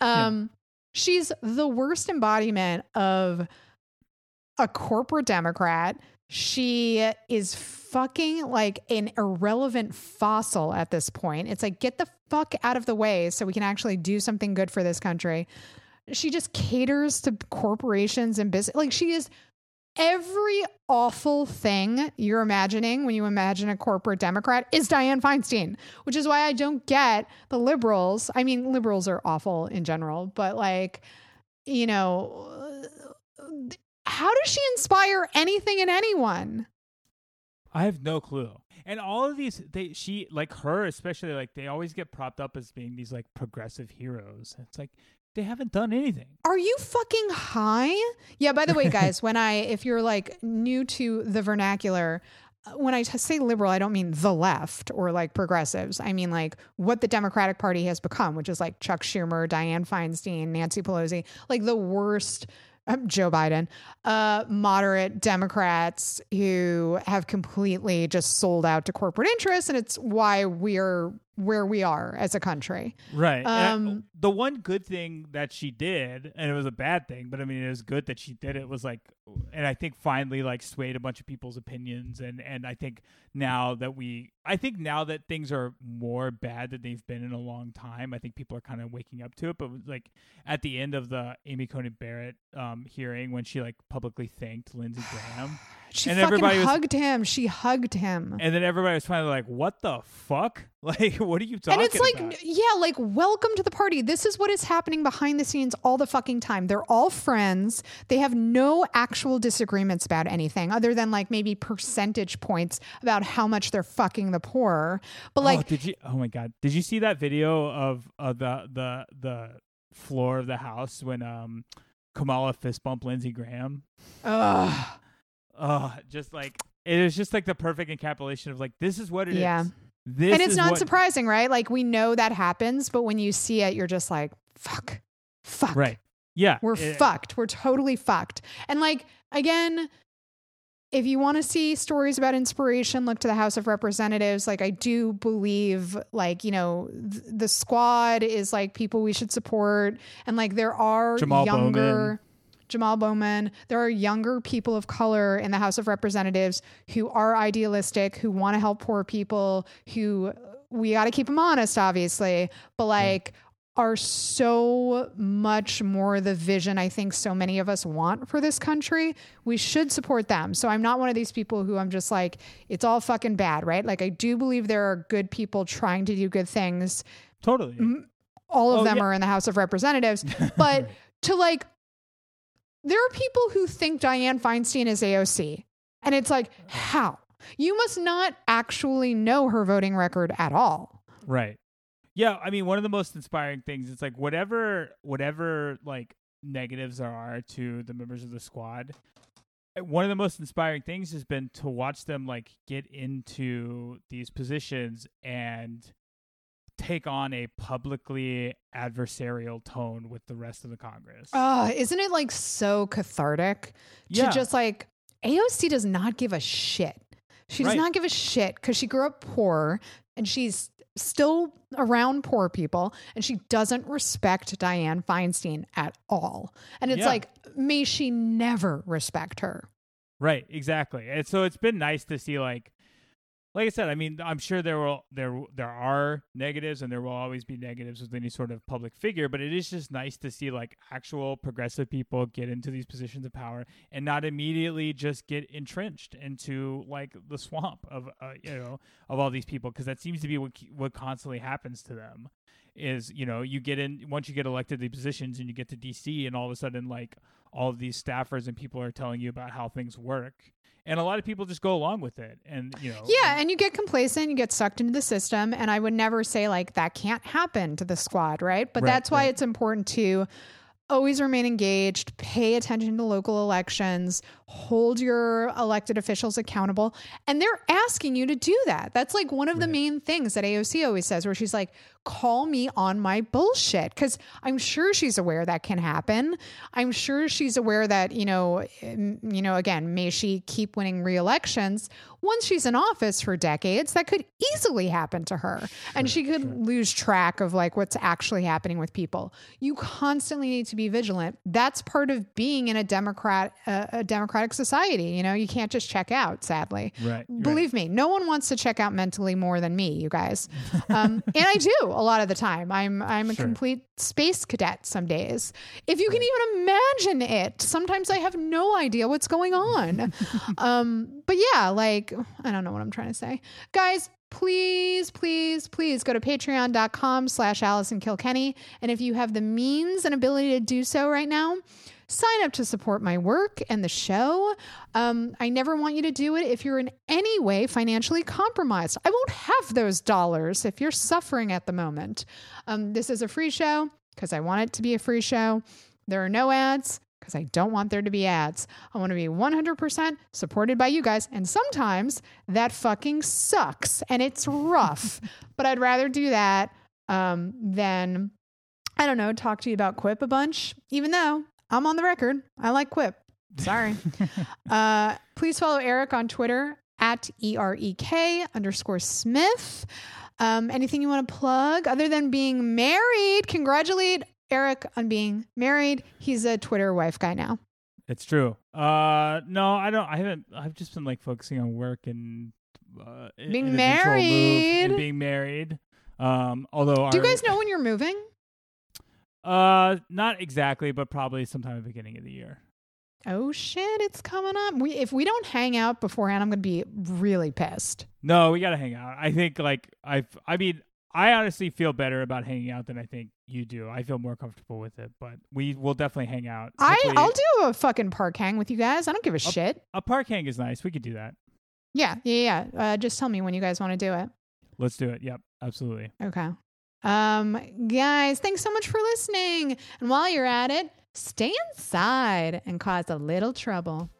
Um, She's the worst embodiment of a corporate Democrat. She is fucking like an irrelevant fossil at this point. It's like, get the fuck out of the way so we can actually do something good for this country. She just caters to corporations and business. Like, she is every awful thing you're imagining when you imagine a corporate Democrat is Dianne Feinstein, which is why I don't get the liberals. I mean, liberals are awful in general, but like, you know, how does she inspire anything in anyone? I have no clue. And all of these, they she like her especially like they always get propped up as being these like progressive heroes. It's like they haven't done anything. Are you fucking high? Yeah, by the way, guys, when I, if you're like new to the vernacular, uh, when I say liberal, I don't mean the left or like progressives. I mean like what the Democratic Party has become, which is like Chuck Schumer, Dianne Feinstein, Nancy Pelosi, like the worst. Um, Joe Biden, uh, moderate Democrats who have completely just sold out to corporate interests, and it's why we're where we are as a country. Right. And I- Um, the one good thing that she did, and it was a bad thing, but I mean, it was good that she did it. Was like, and I think finally like swayed a bunch of people's opinions, and and I think now that we, I think now that things are more bad than they've been in a long time, I think people are kind of waking up to it. But like at the end of the Amy Coney Barrett um, hearing, when she like publicly thanked Lindsey Graham. She And fucking everybody was- hugged him. She hugged him. And then everybody was finally like, "What the fuck? Like, what are you talking and it's like about?" yeah like welcome to the party this is what is happening behind the scenes all the fucking time they're all friends they have no actual disagreements about anything other than like maybe percentage points about how much they're fucking the poor but oh, like did you? Oh my god, did you see that video of uh, the the the floor of the house when um Kamala fist bumped Lindsey Graham? ugh. Uh just like it is just like the perfect encapsulation of like this is what it is. Yeah. This and it's not what- surprising right like we know that happens but when you see it you're just like fuck fuck Right. Yeah. We're it- fucked. We're totally fucked. And like again, if you want to see stories about inspiration, look to the House of Representatives. Like I do believe like, you know, th- the squad is like people we should support and like there are Jamal younger Bowman. Jamal Bowman. There are younger people of color in the House of Representatives who are idealistic, who want to help poor people, who we got to keep them honest, obviously, but like are so much more the vision I think so many of us want for this country. We should support them. So I'm not one of these people who I'm just like, it's all fucking bad, right? Like, I do believe there are good people trying to do good things totally. all of Oh, them yeah. are in the House of Representatives. But to like, there are people who think Dianne Feinstein is AOC. And it's like, how? You must not actually know her voting record at all. Right. Yeah, I mean, one of the most inspiring things is like whatever, whatever like negatives there are to the members of the squad. uh, One of the most inspiring things has been to watch them like get into these positions and take on a publicly adversarial tone with the rest of the Congress. Uh, isn't it like so cathartic Yeah. to just like AOC does not give a shit. She does Right. not give a shit because she grew up poor and she's still around poor people and she doesn't respect Dianne Feinstein at all. And it's Yeah. like, may she never respect her. Right, exactly. And so it's been nice to see like like I said, I mean, I'm sure there will there there are negatives and there will always be negatives with any sort of public figure, but it is just nice to see like actual progressive people get into these positions of power and not immediately just get entrenched into like the swamp of uh, you know of all these people because that seems to be what what constantly happens to them is you know you get in once you get elected to positions and you get to DC and all of a sudden like all of these staffers and people are telling you about how things work and a lot of people just go along with it and you know Yeah, and you get complacent, you get sucked into the system. And I would never say like that can't happen to the squad, right? But Right, that's why right. it's important to always remain engaged, pay attention to local elections, hold your elected officials accountable. And they're asking you to do that. That's like one of the main things that AOC always says, where she's like, call me on my bullshit. Cause I'm sure she's aware that can happen. I'm sure she's aware that, you know, you know, again, may she keep winning re-elections. Once she's in office for decades, that could easily happen to her. and she could lose track of like what's actually happening with people. You constantly need to be vigilant. That's part of being in a democrat uh, a democratic society, you know, you can't just check out, sadly. right right. Believe me, no one wants to check out mentally more than me, you guys. Um, and I do a lot of the time. I'm I'm a complete space cadet some days. If you can even imagine it, sometimes I have no idea what's going on. um, but yeah, like I don't know what I'm trying to say, guys. Please, please, please go to patreon.com slash Allison Kilkenny. And if you have the means and ability to do so right now, sign up to support my work and the show. Um, I never want you to do it if you're in any way financially compromised. I won't have those dollars if you're suffering at the moment. Um, this is a free show. because I want it to be a free show. There are no ads because I don't want there to be ads. I want to be 100% supported by you guys. And sometimes that fucking sucks and it's rough. but I'd rather do that um, than, I don't know, talk to you about Quip a bunch, even though I'm on the record. I like Quip. Sorry. uh, please follow Erek on Twitter at E R E K underscore Smith. Um, anything you want to plug other than being married? Congratulate Erek on being married. He's a Twitter wife guy now. It's true. Uh, no, I don't. I haven't. I've just been like focusing on work and uh, being married and being married. Um, although do our, you guys know when you're moving? Uh, not exactly, but probably sometime at the beginning of the year. Oh shit, it's coming up. We if we don't hang out beforehand, I'm gonna be really pissed. No, we gotta hang out. I think like I've. I mean, I honestly feel better about hanging out than I think you do. I feel more comfortable with it, but we will definitely hang out. I I'll do a fucking park hang with you guys. I don't give a shit. a park hang is nice. We could do that. Yeah, yeah, yeah. Uh, just tell me when you guys want to do it. Let's do it. Yep, absolutely. Okay. Um, guys, thanks so much for listening. And while you're at it, stay inside and cause a little trouble.